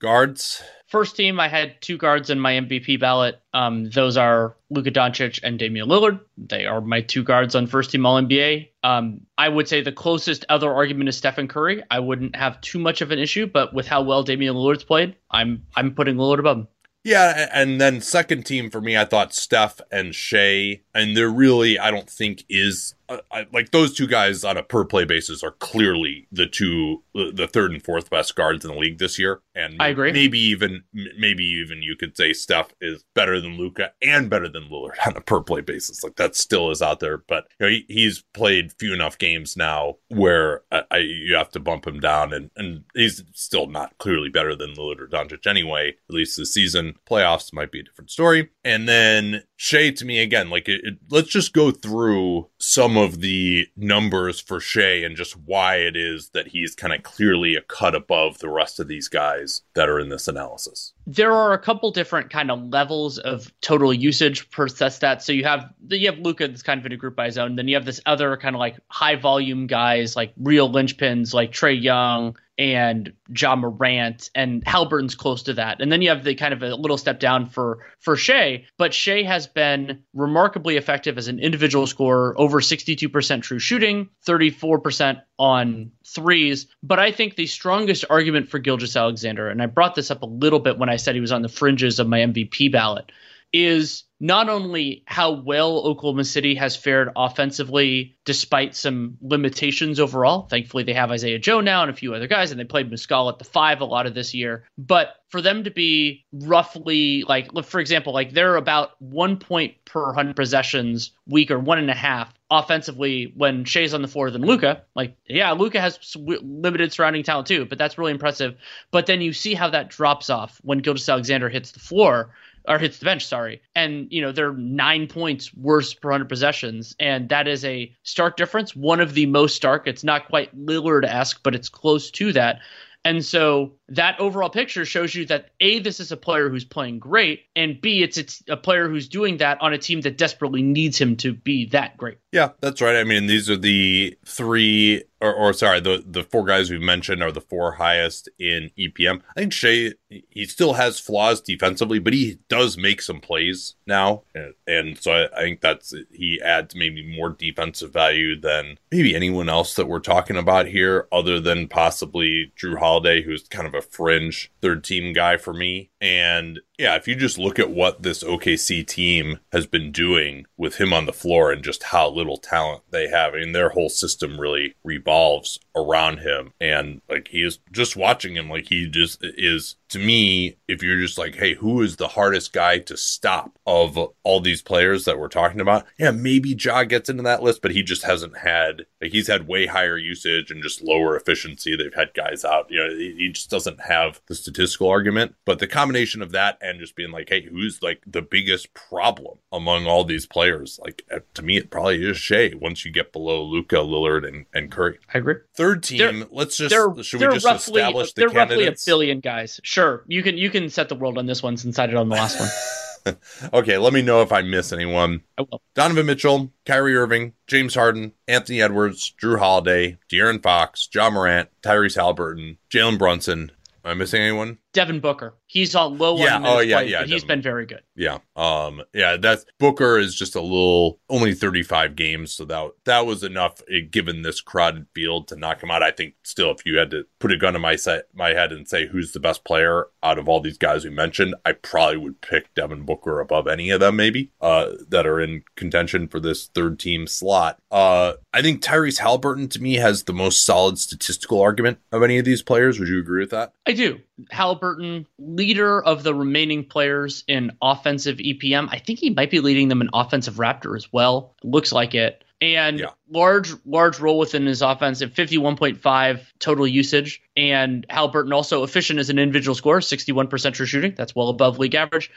Guards. First team, I had two guards in my MVP ballot. Um, those are Luka Doncic and Damian Lillard. They are my two guards on first team All NBA. Um, I would say the closest other argument is Stephen Curry. I wouldn't have too much of an issue, but with how well Damian Lillard's played, I'm I'm putting Lillard above him. Yeah, and then second team for me, I thought Steph and Shai, and there really, I don't think is uh, I, like those two guys on a per play basis are clearly the two, the third and fourth best guards in the league this year. And I agree. Maybe even, maybe even you could say Steph is better than Luka and better than Lillard on a per play basis. Like that still is out there, but you know, he, he's played few enough games now where I, I, you have to bump him down, and and he's still not clearly better than Lillard or Doncic anyway. At least this season, playoffs might be a different story. And then Shai to me again, like it, it, let's just go through some of the numbers for Shai and just why it is that he's kind of clearly a cut above the rest of these guys that are in this analysis. There are a couple different kind of levels of total usage per stat. So you have you have Luka that's kind of in a group by his own. Then you have this other kind of like high volume guys like real linchpins like Trae Young, and Ja Morant and Haliburton's close to that. And then you have the kind of a little step down for for Shai, but Shai has been remarkably effective as an individual scorer, over 62% true shooting, 34% on threes. But I think the strongest argument for Gilgeous-Alexander, and I brought this up a little bit when I said he was on the fringes of my MVP ballot, is not only how well Oklahoma City has fared offensively despite some limitations overall. Thankfully, they have Isaiah Joe now and a few other guys, and they played Muscala at the five a lot of this year. But for them to be roughly like, for example, like they're about one point per 100 possessions week or one and a half offensively when Shai's on the floor than Luka. Like, yeah, Luka has limited surrounding talent too, but that's really impressive. But then you see how that drops off when Gilgeous-Alexander hits the floor or hits the bench, sorry. And, you know, they're nine points worse per 100 possessions. And that is a stark difference, one of the most stark. It's not quite Lillard esque, but it's close to that. And so that overall picture shows you that A, this is a player who's playing great, and B, it's, it's a player who's doing that on a team that desperately needs him to be that great. Yeah, that's right. I mean, these are the three or, or sorry, the the four guys we've mentioned are the four highest in EPM. I think Shai he still has flaws defensively, but he does make some plays now, and, and so I, I, think that's he adds maybe more defensive value than maybe anyone else that we're talking about here, other than possibly Jrue Holiday, who's kind of a fringe third team guy for me. And yeah, if you just look at what this OKC team has been doing with him on the floor and just how little talent they have, I mean, their whole system really revolves around him. And like he is just watching him, like he just is to me, if you're just like, hey, who is the hardest guy to stop of all these players that we're talking about? Yeah, maybe Ja gets into that list, but he just hasn't had, like, he's had way higher usage and just lower efficiency. They've had guys out, you know, he just doesn't have the statistical argument. But the combination of that and just being like, hey, who's like the biggest problem among all these players? Like, uh, to me, it probably is Shai once you get below Luka, Lillard, and, and Curry. I agree. Third team, they're, let's just, should we just roughly, establish the they're candidates? roughly a billion guys. Sure you can you can set the world on this one since I did on the last one. *laughs* okay, let me know if I miss anyone. I will. Donovan Mitchell, Kyrie Irving, James Harden, Anthony Edwards, Jrue Holiday, De'Aaron Fox, Ja Morant, Tyrese Haliburton, Jalen Brunson. Am I missing anyone? Devin Booker. He's on low Yeah, on oh, yeah, played, yeah, but he's Devin. been very good. Yeah. Um yeah, that's Booker is just a little only 35 games, so that that was enough eh, given this crowded field to knock him out. I think still if you had to put a gun to my set my head and say who's the best player out of all these guys we mentioned, I probably would pick Devin Booker above any of them maybe uh that are in contention for this third team slot. Uh I think Tyrese Haliburton to me has the most solid statistical argument of any of these players. Would you agree with that? I do. Haliburton, leader of the remaining players in offensive EPM. I think he might be leading them in offensive Raptor as well. Looks like it. And Yeah. large, large role within his offense at 51.5 total usage. And Haliburton also efficient as an individual scorer, 61% true shooting. That's well above league average.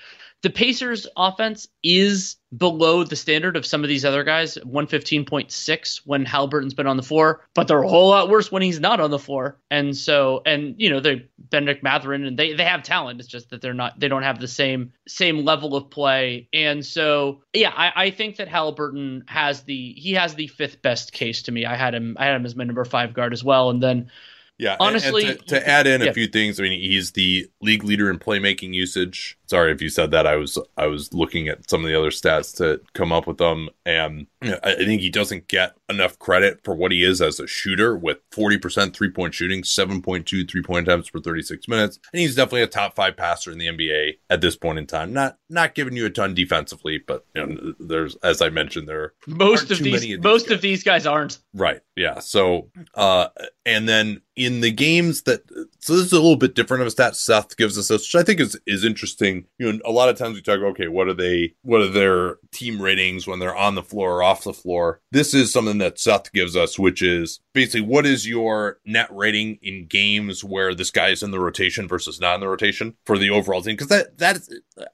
The Pacers offense is below the standard of some of these other guys, 115.6 when Haliburton's been on the floor, but they're a whole lot worse when he's not on the floor. And so, and you know, they Bennedict Mathurin and they they have talent. It's just that they're not they don't have the same same level of play. And so, yeah, I, I think that Haliburton has the he has the fifth best case to me. I had him I had him as my number five guard as well. And then Yeah, and- Honestly, and to, to add in yeah. a few things, I mean, he's the league leader in playmaking usage. Sorry if you said that. I was I was looking at some of the other stats to come up with them, and I, think he doesn't get enough credit for what he is as a shooter with forty percent three point shooting, 7.2 three point attempts per thirty six minutes, and he's definitely a top five passer in the NBA at this point in time. Not not giving you a ton defensively, but you know, there's as I mentioned there most of these, of most guys. of these guys aren't. Right. Yeah. So, uh, and then in the games that, so this is a little bit different of a stat Seth gives us this, which I think is, is interesting. You know, a lot of times we talk, okay, what are they, what are their team ratings when they're on the floor or off the floor? This is something that Seth gives us, which is basically what is your net rating in games where this guy is in the rotation versus not in the rotation for the overall team? Cause that, that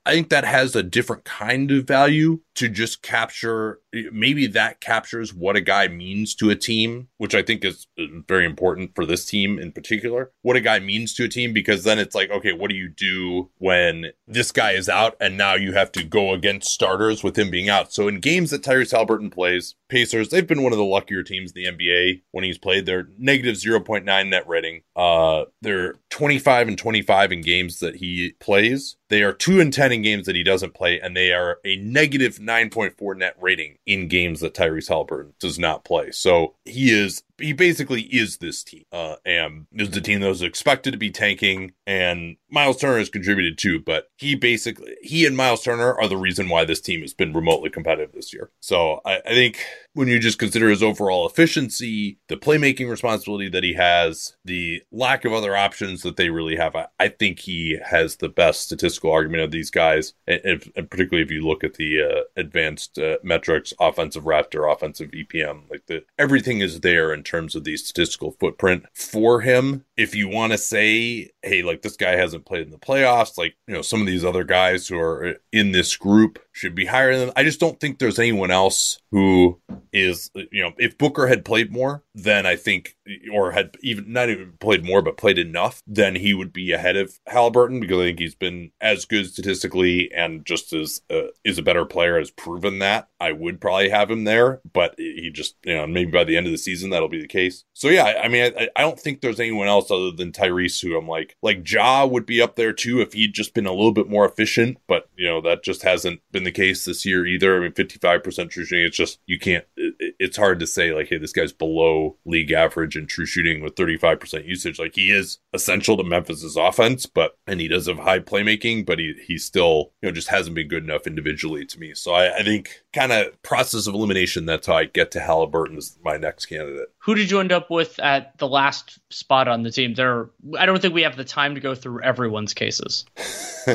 I think that has a different kind of value to just capture maybe that captures what a guy means to a team which i think is very important for this team in particular. What a guy means to a team because then it's like okay what do you do when this guy is out and now you have to go against starters with him being out? So in games that tyrese haliburton plays pacers they've been one of the luckier teams in the nba when he's played. They're negative 0.9 net rating. Uh they're 25 and 25 in games that he plays. They are 2 and 10 in games that he doesn't play, and they are a negative 9.4 net rating in games that Tyrese Haliburton does not play. So he is, he basically is this team, uh, and is the team that was expected to be tanking, and Miles Turner has contributed too, but he basically, he and Miles Turner are the reason why this team has been remotely competitive this year. So I, I think when you just consider his overall efficiency, the playmaking responsibility that he has, the lack of other options that they really have, I, I think he has the best statistical argument of these guys, and, and particularly if you look at the uh, advanced uh, metrics, offensive Raptor, offensive EPM, like the everything is there in terms of the statistical footprint for him. If you want to say, hey, like this guy hasn't played in the playoffs, like you know some of these other guys who are in this group should be higher than. I just don't think there's anyone else who is you know if Booker had played more, then I think or had even not even played more but played enough, then he would be ahead of Haliburton because I think he's been as good statistically and just as uh, is a better player has proven that. I would probably have him there, but he just you know maybe by the end of the season that'll be the case. So yeah, I, I mean I, I don't think there's anyone else other than Tyrese who I'm like like Ja would be up there too if he'd just been a little bit more efficient, but you know that just hasn't been the case this year either. I mean 55% true shooting, it's just you can't. It, it's hard to say like hey this guy's below league average in true shooting with 35% usage. Like he is essential to Memphis's offense, but and he does have high playmaking, but he he still you know just hasn't been good enough individually to me. So I, I think kind of process of elimination. That's how I get to Haliburton as my next candidate. Who did you end up with at the last spot on the team? There, I don't think we have the time to go through everyone's cases *laughs*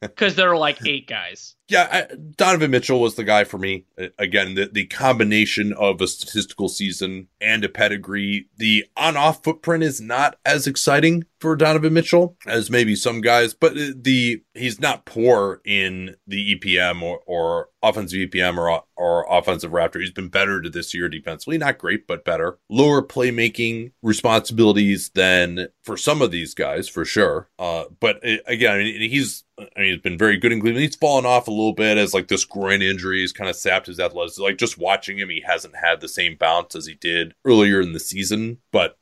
because there are like eight guys. Yeah, I, Donovan Mitchell was the guy for me. Again, the, the combination of a statistical season and a pedigree. The on off footprint is not as exciting for Donovan Mitchell as maybe some guys, but the he's not poor in the EPM or, or offensive EPM or, or offensive Raptor. He's been better to this year defensively. Not great, but better. Lower playmaking responsibilities than for some of these guys, for sure. Uh, but uh, again, he's I mean, he's been very good in Cleveland. He's fallen off a little bit as like this groin injury has kind of sapped his athleticism. Like just watching him, he hasn't had the same bounce as he did earlier in the season. But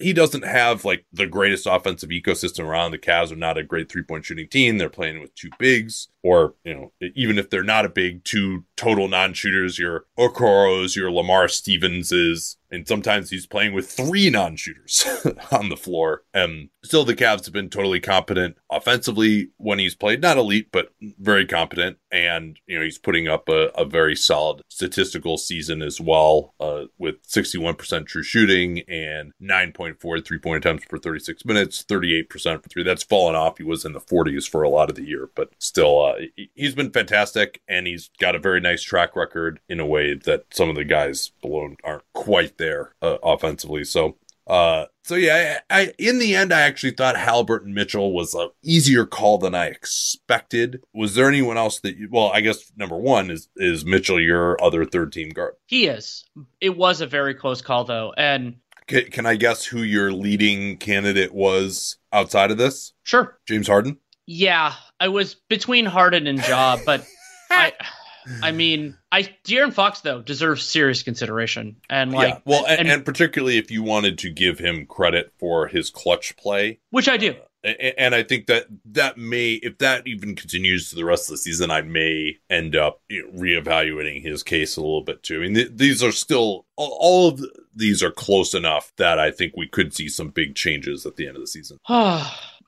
he doesn't have like the greatest offensive ecosystem around the Cavs are not a great three point shooting team. They're playing with two bigs, or you know, even if they're not a big, two total non shooters, your Okoros, your Lamar Stevenses, and sometimes he's playing with three non-shooters *laughs* on the floor. And still, the Cavs have been totally competent offensively when he's played. Not elite, but very competent. And you know he's putting up a, a very solid statistical season as well, uh, with 61% true shooting and 9.4 three-point attempts per 36 minutes, 38% for three. That's fallen off. He was in the 40s for a lot of the year, but still, uh, he's been fantastic, and he's got a very nice track record in a way that some of the guys below aren't quite there uh, offensively. So, uh, so yeah, I, I, in the end, I actually thought Halbert and Mitchell was an easier call than I expected. Was there anyone else that you? Well, I guess number one is is Mitchell your other third team guard. He is. It was a very close call though, and can, can I guess who your leading candidate was outside of this? Sure, James Harden. Yeah, I was between Harden and Ja, but *laughs* I. I mean, I De'Aaron Fox though deserves serious consideration, and like, yeah. well, and, and, and, particularly if you wanted to give him credit for his clutch play, which I do, uh, and I think that that may, if that even continues to the rest of the season, I may end up reevaluating his case a little bit too. I mean, th- these are still all of these are close enough that I think we could see some big changes at the end of the season. *sighs*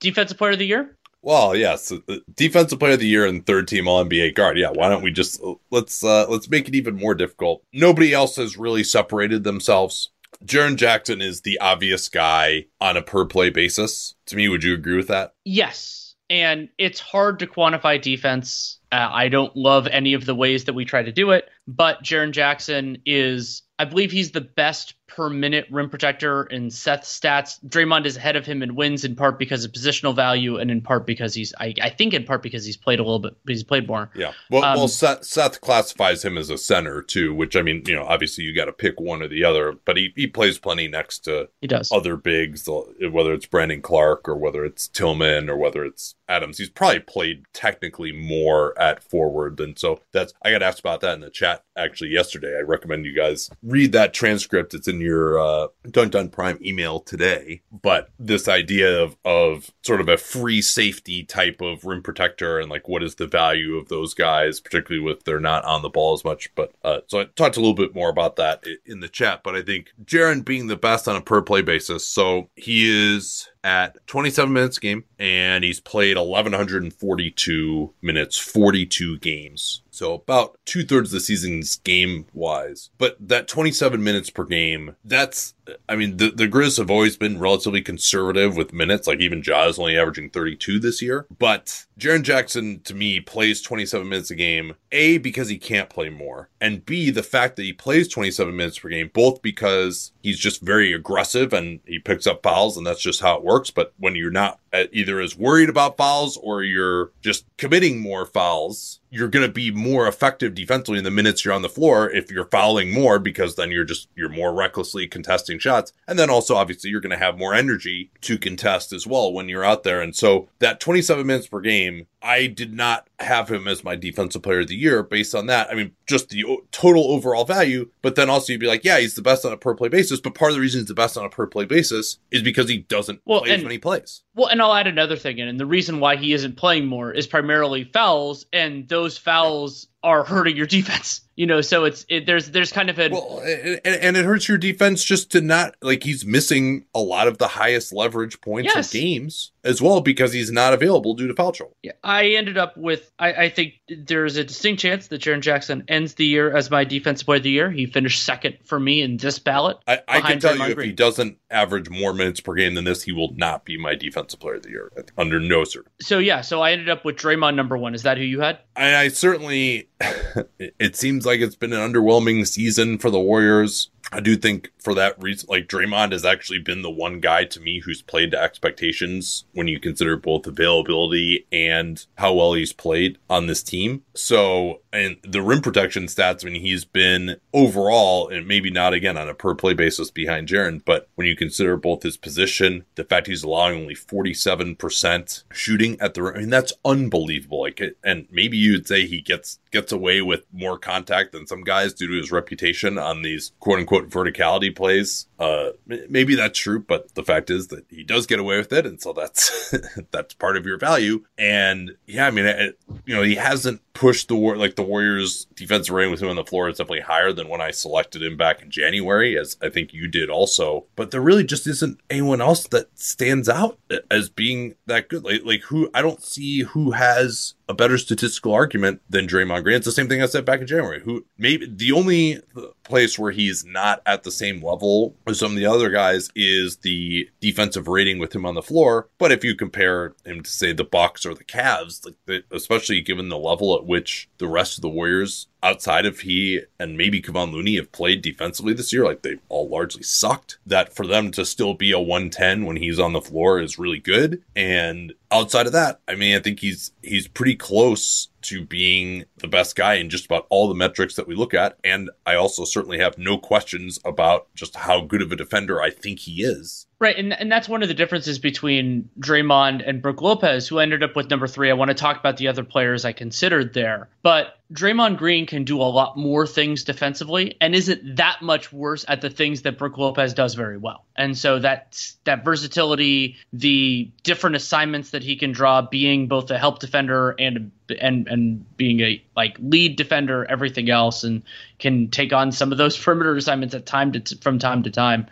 Defensive Player of the Year. Well, yes, uh, defensive player of the year and third team All NBA guard. Yeah, why don't we just uh, let's uh, let's make it even more difficult. Nobody else has really separated themselves. Jaren Jackson is the obvious guy on a per play basis. To me, would you agree with that? Yes, and it's hard to quantify defense. Uh, I don't love any of the ways that we try to do it, but Jaren Jackson is, I believe, he's the best per minute rim protector in Seth's stats. Draymond is ahead of him in wins in part because of positional value and in part because he's I, I think in part because he's played a little bit he's played more. Yeah. Well, um, well Seth, Seth, classifies him as a center too, which I mean, you know, obviously you got to pick one or the other, but he, he plays plenty next to he does. other bigs, whether it's Brandon Clarke or whether it's Tillman or whether it's Adams. He's probably played technically more at forward than so that's I got asked about that in the chat actually yesterday. I recommend you guys read that transcript. It's in your uh, Dun Dun Prime email today. But this idea of, of sort of a free safety type of rim protector and like what is the value of those guys, particularly with they're not on the ball as much. But uh, so I talked a little bit more about that in the chat. But I think Jaren being the best on a per play basis. So he is at 27 minutes game and he's played 1142 minutes 42 games so about two thirds of the season's game wise. But that 27 minutes per game, that's, I mean, the, the Grizz have always been relatively conservative with minutes. Like even Ja is only averaging 32 this year. But Jaren Jackson, to me, plays 27 minutes a game, A, because he can't play more, and B, the fact that he plays 27 minutes per game, both because he's just very aggressive and he picks up fouls, and that's just how it works. But when you're not Uh, either as worried about fouls or you're just committing more fouls, you're going to be more effective defensively in the minutes you're on the floor if you're fouling more because then you're just you're more recklessly contesting shots. And then also obviously you're going to have more energy to contest as well when you're out there. And so that 27 minutes per game I did not have him as my defensive player of the year based on that. I mean, just the total overall value, but then also you'd be like, yeah, he's the best on a per play basis. But part of the reason he's the best on a per play basis is because he doesn't well, play and, as many plays. Well, and I'll add another thing in. And the reason why he isn't playing more is primarily fouls, and those fouls are hurting your defense. You know, so it's it, there's there's kind of a well, and, and, it hurts your defense just to not like he's missing a lot of the highest leverage points yes. of games as well because he's not available due to foul trouble. Yeah, I ended up with I, I think there's a distinct chance that Jaren Jackson ends the year as my defensive player of the year. He finished second for me in this ballot. I, I can tell you if he doesn't average more minutes per game than this, he will not be my defensive player of the year under no certain. So yeah, so I ended up with Draymond number one. Is that who you had? I, I certainly. *laughs* it seems like it's been an underwhelming season for the Warriors. I do think for that reason, like Draymond has actually been the one guy to me who's played to expectations when you consider both availability and how well he's played on this team. So, and the rim protection stats, I mean, he's been overall, and maybe not again on a per play basis behind Jaren, but when you consider both his position, the fact he's allowing only 47% shooting at the rim, I mean, that's unbelievable. Like, and maybe you'd say he gets, gets away with more contact than some guys due to his reputation on these quote unquote unquote verticality plays. Uh, maybe that's true, but the fact is that he does get away with it, and so that's *laughs* that's part of your value. And yeah, I mean, it, you know, he hasn't pushed the war like the Warriors' defensive rating with him on the floor is definitely higher than when I selected him back in January, as I think you did also. But there really just isn't anyone else that stands out as being that good. Like, like who I don't see who has a better statistical argument than Draymond Green. It's the same thing I said back in January. Who maybe the only place where he's not at the same level as some of the other guys is the defensive rating with him on the floor. But if you compare him to say the Bucks or the Cavs, like especially given the level at which the rest of the Warriors outside of he and maybe Kevon Looney have played defensively this year, like they've all largely sucked, that for them to still be a 110 when he's on the floor is really good. And outside of that, I mean, I think he's he's pretty close to being the best guy in just about all the metrics that we look at. And I also certainly have no questions about just how good of a defender I think he is. Right, and and that's one of the differences between Draymond and Brook Lopez, who ended up with number three. I want to talk about the other players I considered there, but Draymond Green can do a lot more things defensively, and isn't that much worse at the things that Brook Lopez does very well. And so that that versatility, the different assignments that he can draw, being both a help defender and and and being a like lead defender, everything else, and can take on some of those *laughs* perimeter assignments at time to from time to time.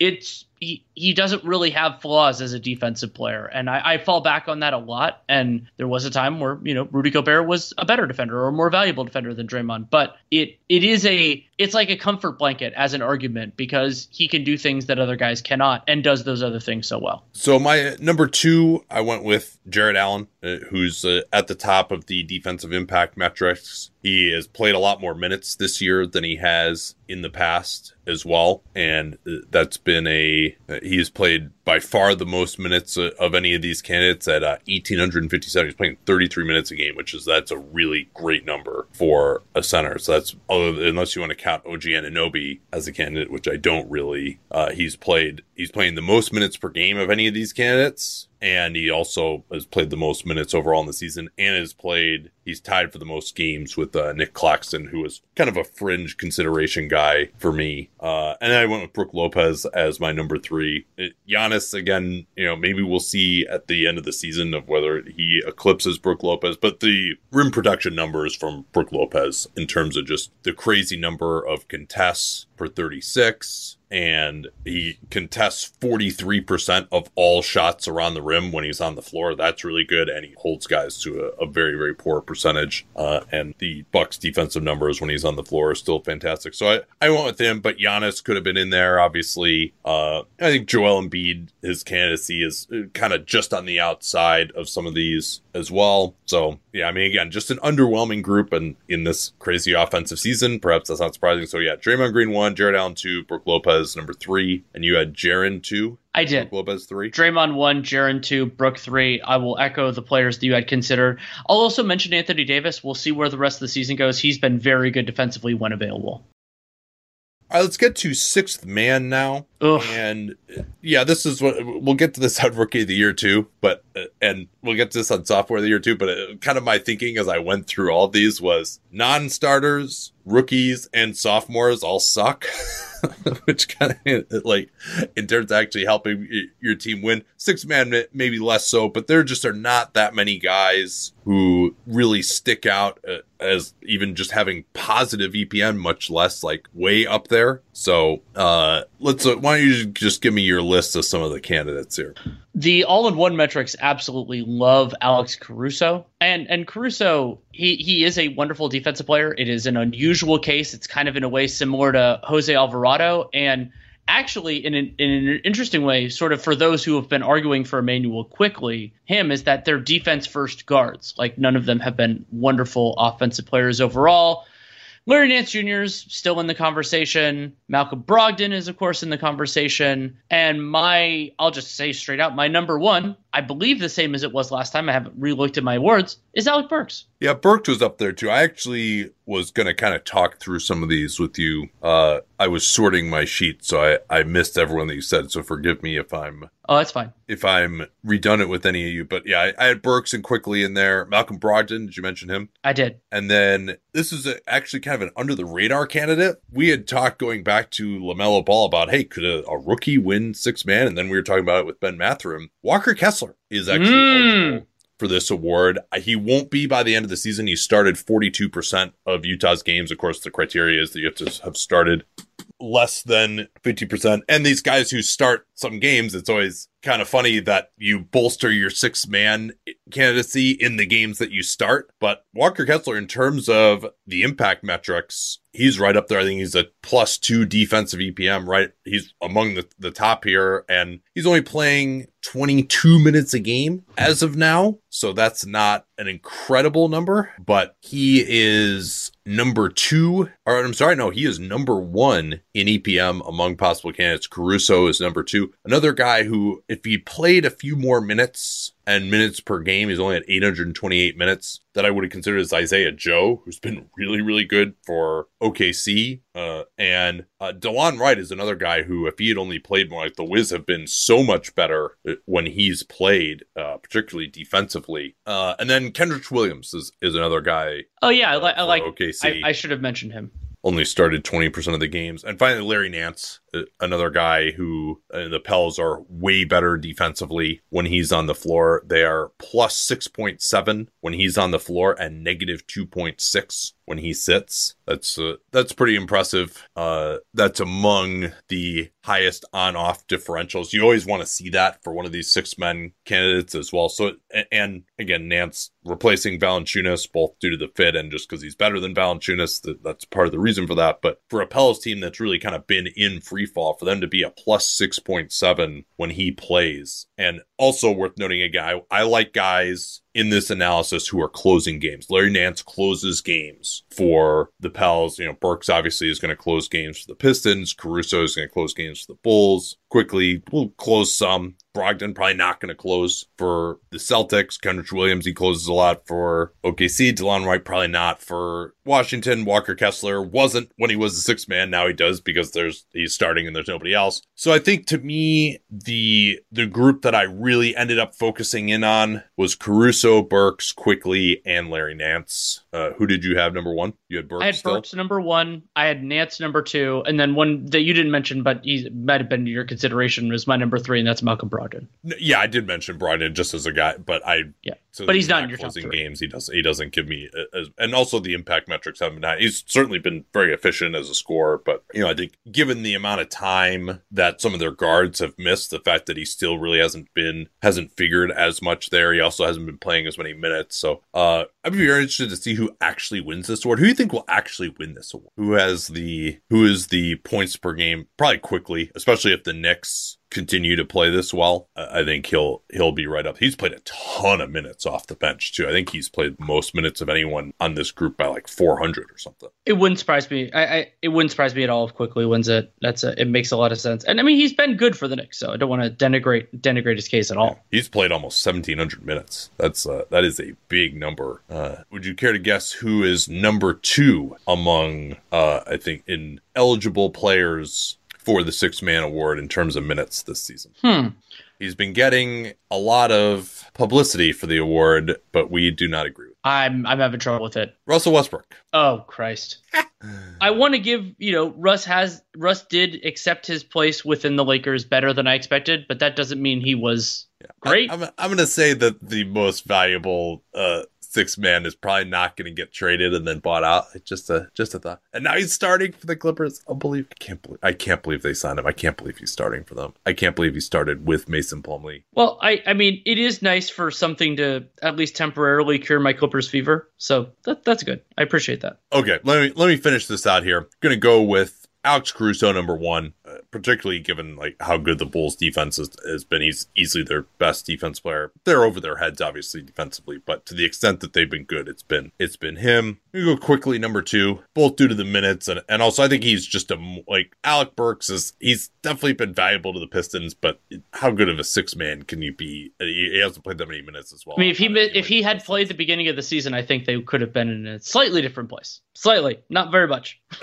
It's he, he doesn't really have flaws as a defensive player. And I, I, fall back on that a lot. And there was a time where, you know, Rudy Gobert was a better defender or a more valuable defender than Draymond. But it it is a it's like a comfort blanket as an argument because he can do things that other guys cannot and does those other things so well. So my number two, I went with Jarrett Allen, uh, who's uh, at the top of the defensive impact metrics. He has played a lot more minutes this year than he has in the past as well, and uh, that's been a he's played by far the most minutes of any of these candidates at uh, 1857 he's playing 33 minutes a game which is that's a really great number for a center so that's unless you want to count og anunoby as a candidate which i don't really uh, he's played he's playing the most minutes per game of any of these candidates and he also has played the most minutes overall in the season and has played he's tied for the most games with uh, Nic Claxton who was kind of a fringe consideration guy for me. Uh, and then i went with brook lopez as my number three. It, Giannis again you know maybe we'll see at the end of the season of whether he eclipses brook lopez but the rim protection numbers from brook lopez in terms of just the crazy number of contests per 36 and he contests 43% of all shots around the rim when he's on the floor. That's really good, and he holds guys to a, a very, very poor percentage. Uh, and the Bucks' defensive numbers when he's on the floor are still fantastic. So I, I went with him, but Giannis could have been in there. Obviously, uh, I think Joel Embiid, his candidacy is uh, kind of just on the outside of some of these as well. So yeah, I mean, again, just an underwhelming group, and in this crazy offensive season, perhaps that's not surprising. So yeah, Draymond Green one, Jarrett Allen two, Brook Lopez number three, and you had Jaren two. I did. Brook Lopez three. Draymond one, Jaren two, Brook three. I will echo the players that you had considered. I'll also mention Anthony Davis. We'll see where the rest of the season goes. He's been very good defensively when available. All right, let's get to sixth man now. Ugh. And yeah, this is what we'll get to this on rookie of the year too, but and we'll get to this on sophomore of the year too. But uh, kind of my thinking as I went through all these was non-starters, rookies, and sophomores all suck, *laughs* which kind of like in terms of actually helping your team win. Six man maybe less so, but there just are not that many guys who really stick out uh, as even just having positive EPM, much less like way up there. So uh, let's. Uh, why don't you just give me your list of some of the candidates here? The all-in-one metrics absolutely love Alex Caruso, and and Caruso he he is a wonderful defensive player. It is an unusual case. It's kind of in a way similar to Jose Alvarado, and actually in an, in an interesting way, sort of for those who have been arguing for Immanuel Quickley, him is that they're defense first guards. Like none of them have been wonderful offensive players overall. Larry Nance Jr. is still in the conversation. Malcolm Brogdon is, of course, in the conversation. And my, I'll just say straight out, my number one, I believe the same as it was last time. I haven't re-looked at my awards. Is Alec Burks? Yeah, Burks was up there too. I actually was going to kind of talk through some of these with you. Uh, I was sorting my sheet, so I, I missed everyone that you said. So forgive me if I'm Oh, that's fine. if I'm redundant with any of you. But yeah, I, I had Burks and Quickley in there. Malcolm Brogdon, did you mention him? I did. And then this is a, actually kind of an under the radar candidate. We had talked going back to LaMelo Ball about, hey, could a, a rookie win six man? And then we were talking about it with Ben Mathurin. Walker Kessler is actually Mm. eligible for this award. He won't be by the end of the season. He started 42% of Utah's games. Of course, the criteria is that you have to have started less than 50%. And these guys who start some games, it's always kind of funny that you bolster your six man candidacy in the games that you start. But Walker Kessler, in terms of the impact metrics, he's right up there. I think he's a plus two defensive EPM, right? He's among the, the top here, and he's only playing 22 minutes a game as of now. So that's not an incredible number, but he is number two, or I'm sorry, no, he is number one in EPM among possible candidates. Caruso is number two. Another guy who, if he played a few more minutes and minutes per game, he's only at 828 minutes, that I would have considered as Isaiah Joe, who's been *laughs* really, really good for OKC. Uh, and uh, DeLon Wright is another guy who, if he had only played more, like the Wiz have been so much better uh, when he's played, uh, particularly defensively. Uh, and then Kenrich Williams is, is another guy. Oh yeah, I, li- I like. OKC I, I should have mentioned him. Only started 20% of the games. And finally, Larry Nance, uh, another guy who uh, the Pels are way better defensively when he's on the floor. They are plus 6.7 when he's on the floor and negative 2.6 when he sits. That's uh, that's pretty impressive. Uh, that's among the highest on-off differentials. You always want to see that for one of these six men candidates as well. So and again, Nance replacing Valanciunas both due to the fit and just because he's better than Valanciunas. That, that's part of the reason for that. But for a Pels team that's really kind of been in free fall, for them to be a plus six point seven when he plays, and also worth noting again, I, I like guys in this analysis who are closing games. Larry Nance closes games for the Pels. You know, Burks obviously is going to close games for the Pistons. Caruso is going to close games for the Bulls. Quickley, will close some. Brogdon probably not going to close for the Celtics. Kenrich Williams, he closes a lot for OKC. DeLon Wright, probably not for Washington. Walker Kessler wasn't when he was the sixth man. Now he does because there's he's starting and there's nobody else. So I think to me, the the group that I really ended up focusing in on was Caruso, Burks, Quickley, and Larry Nance. Uh, who did you have number one? You had Burks I had still? Burks number one. I had Nance number two, and then one that you didn't mention, but he might have been your consideration was my number three, and that's Malcolm Brogdon. Yeah, I did mention Brogdon just as a guy, but I Yeah. so But he's not in your top closing three. games. He does he doesn't give me a- as, and also the impact metrics haven't been high. He's certainly been very efficient as a scorer, but you know I think given the amount of time that some of their guards have missed, the fact that he still really hasn't been hasn't figured as much there. He also hasn't been playing as many minutes. So uh, I'd be very interested to see who actually wins this award. Who do you think will actually win this award? Who has the who is the points per game? Probably Quickley, especially if the Knicks continue to play this well, I think he'll he'll be right up. He's played a ton of minutes off the bench too. I think he's played most minutes of anyone on this group by like 400 or something. It wouldn't surprise me. I, I it wouldn't surprise me at all if Quickley wins it. That's a, it makes a lot of sense. And I mean, he's been good for the Knicks, so I don't want to denigrate denigrate his case at all. He's played almost 1700 minutes. That's uh, that is a big number. Uh, would you care to guess who is number two among uh, I think in eligible players for the six man award in terms of minutes this season? Hmm. He's been getting a lot of publicity for the award, but we do not agree. I'm I'm having trouble with it. Russell Westbrook. Oh Christ. I want to give you know Russ has Russ did accept his place within the Lakers better than I expected, but that doesn't mean he was great. I, am I'm going to say that the most valuable uh, six man is probably not going to get traded and then bought out. It's Just a just a thought. And now he's starting for the Clippers. Unbelievable! I can't believe I can't believe they signed him. I can't believe he's starting for them. I can't believe he started with Mason Plumlee. Well, I, I mean, it is nice for something to at least temporarily cure my Clippers fever. So that, that's good. I appreciate that. Okay, let me let me finish this out here. I'm going to go with Alex Caruso number one. Particularly given like how good the Bulls defense has, has been. He's easily their best defense player. They're over their heads, obviously defensively, but to the extent that they've been good, it's been it's been him. We go Quickley number two, both due to the minutes and and also I think he's just a like Alec Burks is he's definitely been valuable to the Pistons, but how good of a six man can you be? He hasn't played that many minutes as well. I mean, if he if he had played the beginning of the season, I think they could have been in a slightly different place. Slightly, not very much. *laughs*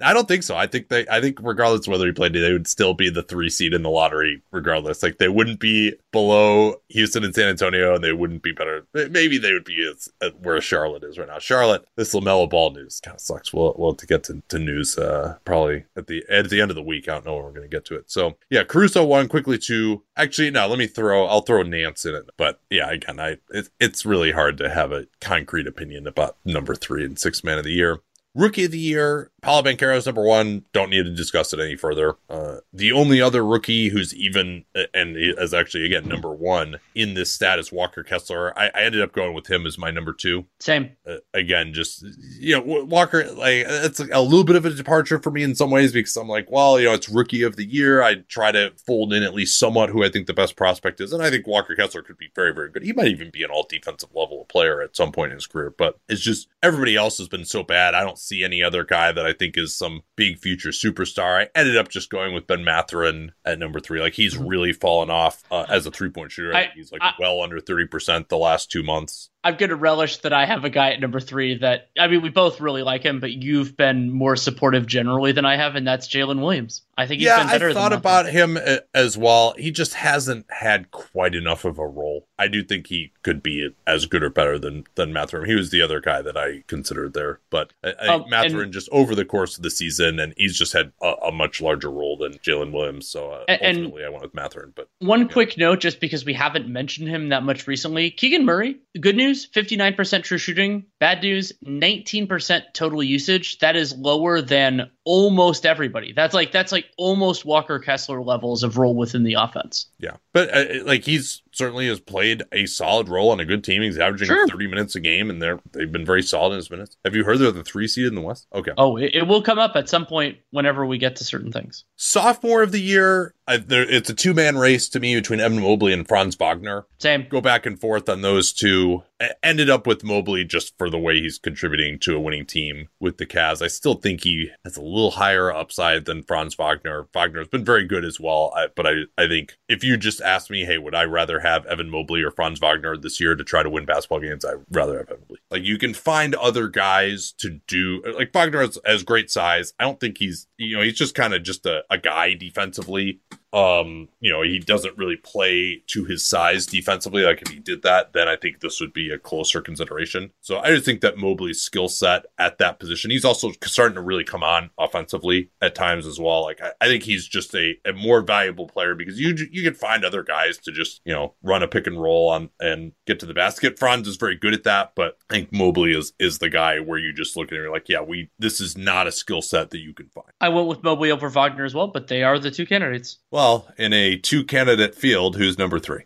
I don't think so. I think they. I think regardless of whether he played, they would still be the three seed in the lottery. Regardless, like they wouldn't be below Houston and San Antonio, and they wouldn't be better. Maybe they would be as, as where Charlotte is right now. Charlotte, this Lamelo Ball news kind of sucks. We'll we'll to get to, to news uh, probably at the at the end of the week. I don't know when we're to get to it. So yeah, Caruso one Quickley two. Actually, no. Let me throw. I'll throw Nance in it. But yeah, again, I it, it's really hard to have a concrete opinion about number three and six man of the year. Rookie of the year, Paolo Banchero is number one. Don't need to discuss it any further. Uh, the only other rookie who's even and is actually again number one in this stat is Walker Kessler. I, I ended up going with him as my number two. Same. Uh, again, just you know, Walker like it's a little bit of a departure for me in some ways because I'm like, well, you know, it's rookie of the year. I try to fold in at least somewhat who I think the best prospect is, and I think Walker Kessler could be very, very good. He might even be an all defensive level player at some point in his career, but it's just everybody else has been so bad. I don't see any other guy that I think is some big future superstar. I ended up just going with Ben Mathurin at number three. Like he's mm-hmm. really fallen off uh, as a three point shooter. I, he's like I, well under 30% the last two months. I'm going to relish that I have a guy at number three that, I mean, we both really like him, but you've been more supportive generally than I have, and that's Jalen Williams. I think he's yeah, been better. I thought about him uh, as well. He just hasn't had quite enough of a role. I do think he could be as good or better than than Mathurin. He was the other guy that I considered there, but I, I um, Mathurin just over the course of the season, and he's just had a, a much larger role than Jalen Williams. So uh, and, ultimately, I went with Mathurin. But one yeah. quick note, just because we haven't mentioned him that much recently, Keegan Murray. Good news, nine percent true shooting. Bad news, nineteen percent total usage. That is lower than almost everybody. That's like that's like almost Walker Kessler levels of role within the offense. Yeah, but uh, like he's certainly has played a solid role on a good team. He's averaging sure. 30 minutes a game, and they're they've been very solid in his minutes. Have you heard they're the three seed in the West? Okay. Oh, it, it will come up at some point whenever we get to certain things. Sophomore of the year, I, there, it's a two man race to me between Evan Mobley and Franz Wagner. Same. Go back and forth on those two. I ended up with Mobley just for the way he's contributing to a winning team with the Cavs. I still think he has a little higher upside than Franz Wagner. Wagner's been very good as well, I, but I, I think if you just ask me, hey, would I rather have Evan Mobley or Franz Wagner this year to try to win basketball games? I'd rather have Evan Mobley. Like you can find other guys to do. Like Wagner has, has great size. I don't think he's you know he's just kind of just a, a guy defensively um, you know, he doesn't really play to his size defensively. Like if he did that, then I think this would be a closer consideration. So I just think that Mobley's skill set at that position, he's also starting to really come on offensively at times as well. Like I, I think he's just a, a more valuable player because you you can find other guys to just you know run a pick and roll on and get to the basket. Franz is very good at that, but I think Mobley is is the guy where you just look at you're like, yeah, we this is not a skill set that you can find. I went with Mobley over Wagner as well, but they are the two candidates. Well, well, in a two candidate field, who's number three?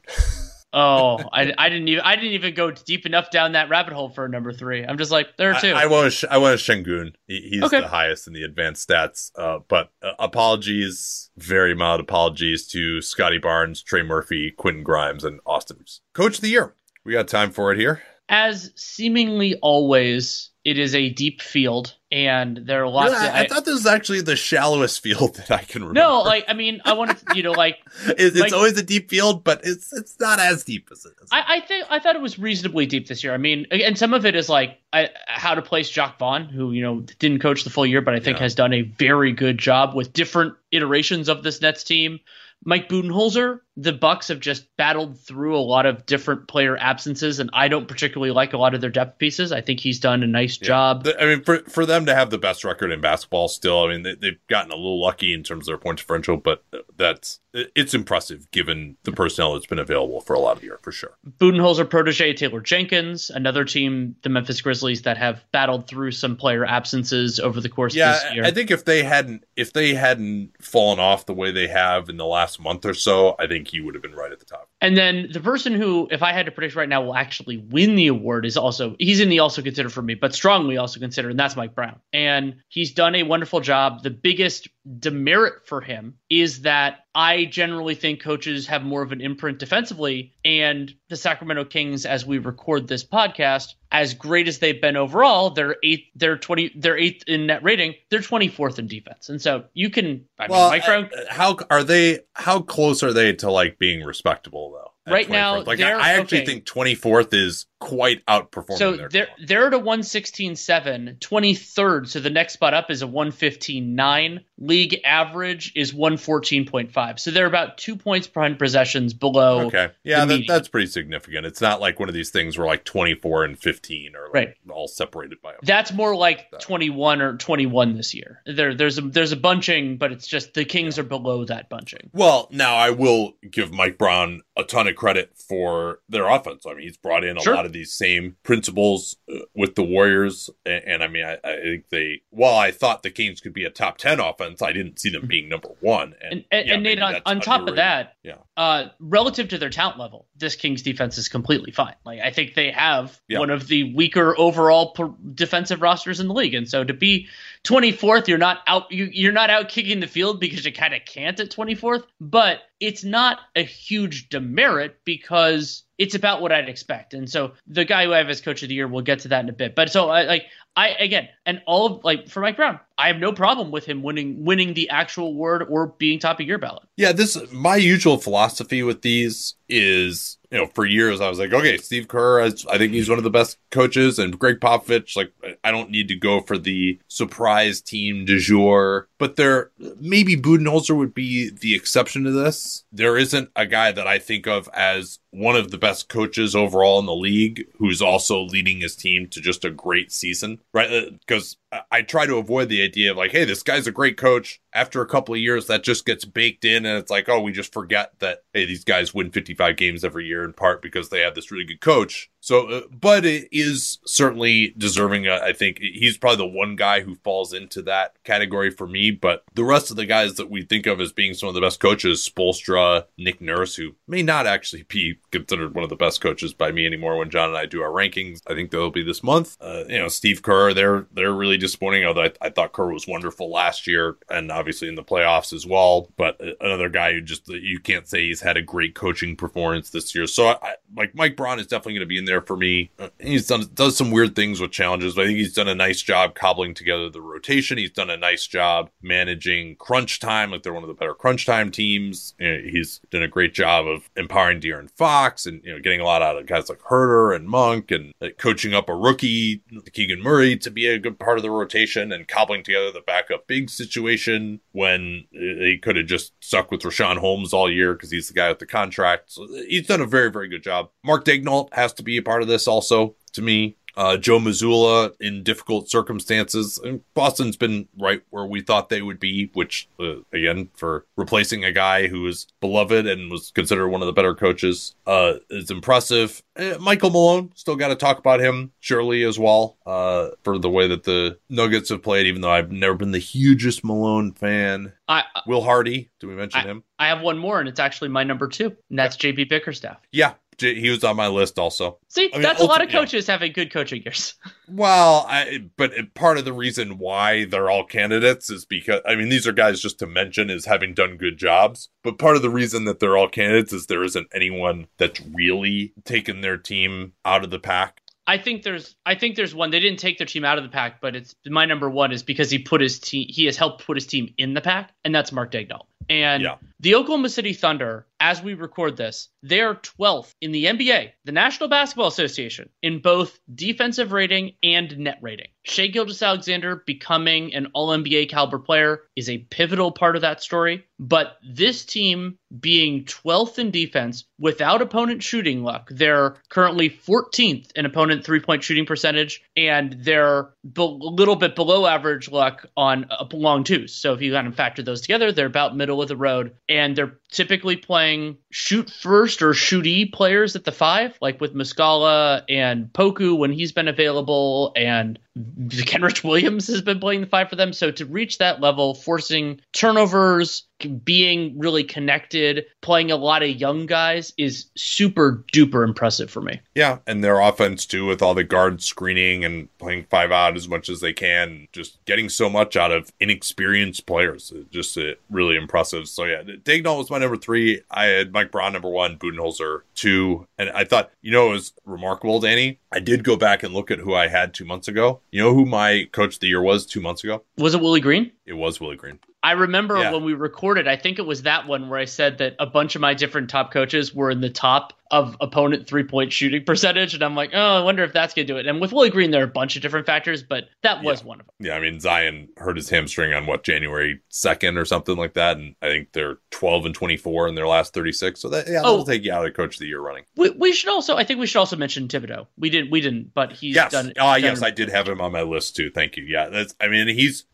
oh, *laughs* I, I didn't even I didn't even go deep enough down that rabbit hole for a number three. I'm just like there are two. I, I want I want Sengun. He, he's okay. the highest in the advanced stats. Uh, but uh, apologies, very mild apologies to Scottie Barnes, Trey Murphy, Quentin Grimes, and Austin. Coach of the year. We got time for it here. As seemingly always, it is a deep field and there are lots yeah, of, I, I, thought this was actually the shallowest field *laughs* that I can remember. No, like I mean, I wanted to, you know, like *laughs* it's, like, always a deep field, but it's it's not as deep as it is. I, I think I thought it was reasonably deep this year. I mean, and some of it is like I, how to place Jacque Vaughn, who you know didn't coach the full year, but I think yeah. has done a very good job with different iterations of this Nets team. Mike Budenholzer, the Bucks have just battled through a lot of different player absences, and I don't particularly like a lot of their depth pieces. I think he's done a nice yeah. job. I mean, for for them to have the best record in basketball, still, I mean, they, they've gotten a little lucky in terms of their point differential, but that's it's impressive given the personnel that's been available for a lot of the year, for sure. Budenholzer protege Taylor Jenkins, another team, the Memphis Grizzlies, that have battled through some player absences over the course yeah, of this year. I think if they hadn't if they hadn't fallen off the way they have in the last month or so, I think he would have been right at the top. And then the person who, if I had to predict right now, will actually win the award is also he's in the also considered for me, but strongly also considered, and that's Mike Brown. And he's done a wonderful job. The biggest demerit for him is that I generally think coaches have more of an imprint defensively, and the Sacramento Kings, as we record this podcast, as great as they've been overall, they're eighth, they're twenty, they're eighth in net rating, they're twenty fourth in defense, and so you can. I well, mean, Mike Brown, uh, how are they? How close are they to like being respectable? Right now, like I, I actually okay. think 24th is quite outperforming. So their they're they're at a 116.7, 23rd. So the next spot up is a 115.9. League average is 114.5. So they're about two points behind possessions below. Okay, yeah, that, that's pretty significant. It's not like one of these things where like 24 and 15 are like Right. all separated by. A That's more like So. 21 or 21 this year. There, there's a there's a bunching, but it's just the Kings are below that bunching. Well, now I will give Mike Brown a ton of credit for their offense. I mean, he's brought in a Sure. lot of these same principles uh, with the Warriors, and, and I mean, I, I think they. While I thought the Kings could be a top ten offense, I didn't see them being number one. And, And, and, yeah, and Nate, on, on top of that, Yeah. Uh, relative to their talent level, this Kings defense is completely fine. Like I think they have Yeah. one of the weaker overall per- defensive rosters in the league, and so to be 24th, you're not out you, you're not out kicking the field because you kind of can't at 24th, but it's not a huge demerit because it's about what I'd expect. And so the guy who I have as coach of the year, we'll get to that in a bit. But so I like I again, and all of like for Mike Brown, I have no problem with him winning winning the actual award or being top of your ballot. Yeah, this my usual philosophy with these is you know for years I was like, okay, Steve Kerr, I, I think he's one of the best coaches, and Gregg Popovich, like I don't need to go for the surprise team du jour, but there maybe Budenholzer would be the exception to this. There isn't a guy that I think of as one of the best coaches overall in the league who's also leading his team to just a great season, right? Because I try to avoid the idea of like, hey, this guy's a great coach. After a couple of years, that just gets baked in, and it's like, oh, we just forget that hey, these guys win 55 games every year in part because they have this really good coach. So, uh, but it is certainly deserving. Uh, I think he's probably the one guy who falls into that category for me. But the rest of the guys that we think of as being some of the best coaches, Spoelstra, Nick Nurse, who may not actually be considered one of the best coaches by me anymore when John and I do our rankings. I think they'll be this month. Uh, you know, Steve Kerr, they're they're really disappointing. Although I, I thought Kerr was wonderful last year and obviously in the playoffs as well. But another guy who just you can't say he's had a great coaching performance this year. So I like Mike Brown is definitely going to be in there for me. Uh, he's done does some weird things with challenges, but I think he's done a nice job cobbling together the rotation. He's done a nice job managing crunch time. Like they're one of the better crunch time teams. He's done a great job of empowering De'Aaron Fox and you know getting a lot out of guys like Huerter and Monk and uh, coaching up a rookie Keegan Murray to be a good part of the rotation and cobbling together the backup big situation when uh, he could have just stuck with Richaun Holmes all year because he's the guy with the contract. So he's done a very very good job. Mark Daigneault has to be a part of this also to me. Uh, Joe Mazzulla in difficult circumstances. And Boston's been right where we thought they would be, which, uh, again, for replacing a guy who was beloved and was considered one of the better coaches, uh, is impressive. Uh, Michael Malone, still got to talk about him, surely, as well, uh, for the way that the Nuggets have played, even though I've never been the hugest Malone fan. I Will Hardy, do we mention him? I have one more, and it's actually my number two, and that's JB Bickerstaff. Yeah, he was on my list also. See, I mean, that's a lot of ulti- yeah. coaches having good coaching years. *laughs* Well, I, but part of the reason why they're all candidates is because I mean these are guys just to mention is having done good jobs. But part of the reason that they're all candidates is there isn't anyone that's really taken their team out of the pack. I think there's I think there's one. They didn't take their team out of the pack, but it's my number one is because he put his team he has helped put his team in the pack, and that's Mark Daigneault. And Yeah. the Oklahoma City Thunder, as we record this, they are 12th in the NBA, the National Basketball Association, in both defensive rating and net rating. Shai Gilgeous-Alexander becoming an All NBA caliber player is a pivotal part of that story. But this team being 12th in defense without opponent shooting luck, they're currently 14th in opponent three point shooting percentage, and they're a little bit below average luck on uh, long twos. So if you kind of factor those together, they're about middle of the road, and they're typically playing shoot first or shooty players at the five, like with Muscala and Poku when he's been available, and *laughs* Kenrich Williams has been playing the five for them. So to reach that level, forcing turnovers, being really connected, playing a lot of young guys is super duper impressive for me. Yeah, and their offense too, with all the guard screening and playing five out as much as they can, just getting so much out of inexperienced players, just uh, really impressive. So yeah, Daigneault was my number three. I had Mike Brown number one, Budenholzer two, and I thought you know it was remarkable, Danny. I did go back and look at who I had two months ago. You know who my coach of the year was two months ago? Was it Willie Green? It was Willie Green. I remember yeah. when we recorded, I think it was that one where I said that a bunch of my different top coaches were in the top of opponent three point shooting *laughs* percentage. And I'm like, oh, I wonder if that's going to do it. And with Willie Green, there are a bunch of different factors, but that was yeah. one of them. Yeah. I mean, Zion hurt his hamstring on what, January 2nd or something like that. And I think they're 12 and 24 in their last 36. So that, yeah, oh, will take you out of the coach of the year running. We, we should also, I think we should also mention Thibodeau. We didn't, we didn't, but he's yes. done. Ah, uh, yes, I did have him on my list too. Thank you. Yeah. That's, I mean, he's,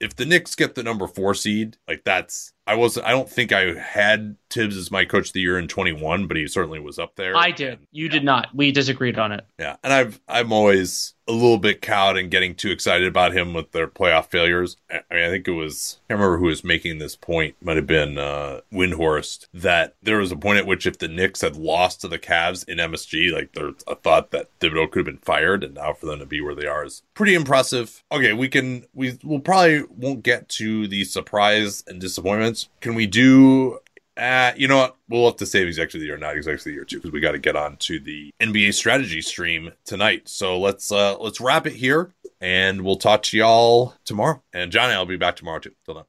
if the Knicks get the number four seed, like that's I was I don't think I had Thibs as my coach of the year in 21, but he certainly was up there. I did. You yeah. did not. We disagreed on it. Yeah, and I've I'm always a little bit cowed and getting too excited about him with their playoff failures. I mean, I think it was I can't remember who was making this point. Might have been uh, Windhorst that there was a point at which if the Knicks had lost to the Cavs in MSG, like there's a thought that Thibodeau could have been fired, and now for them to be where they are is pretty impressive. Okay, we can we will probably won't get to the surprise and disappointments. Can we do uh, you know what? We'll have to save of the year, not of the year too, because we got to get on to the NBA strategy stream tonight. So let's uh let's wrap it here, and we'll talk to y'all tomorrow. And Johnny, I'll be back tomorrow too. Till then.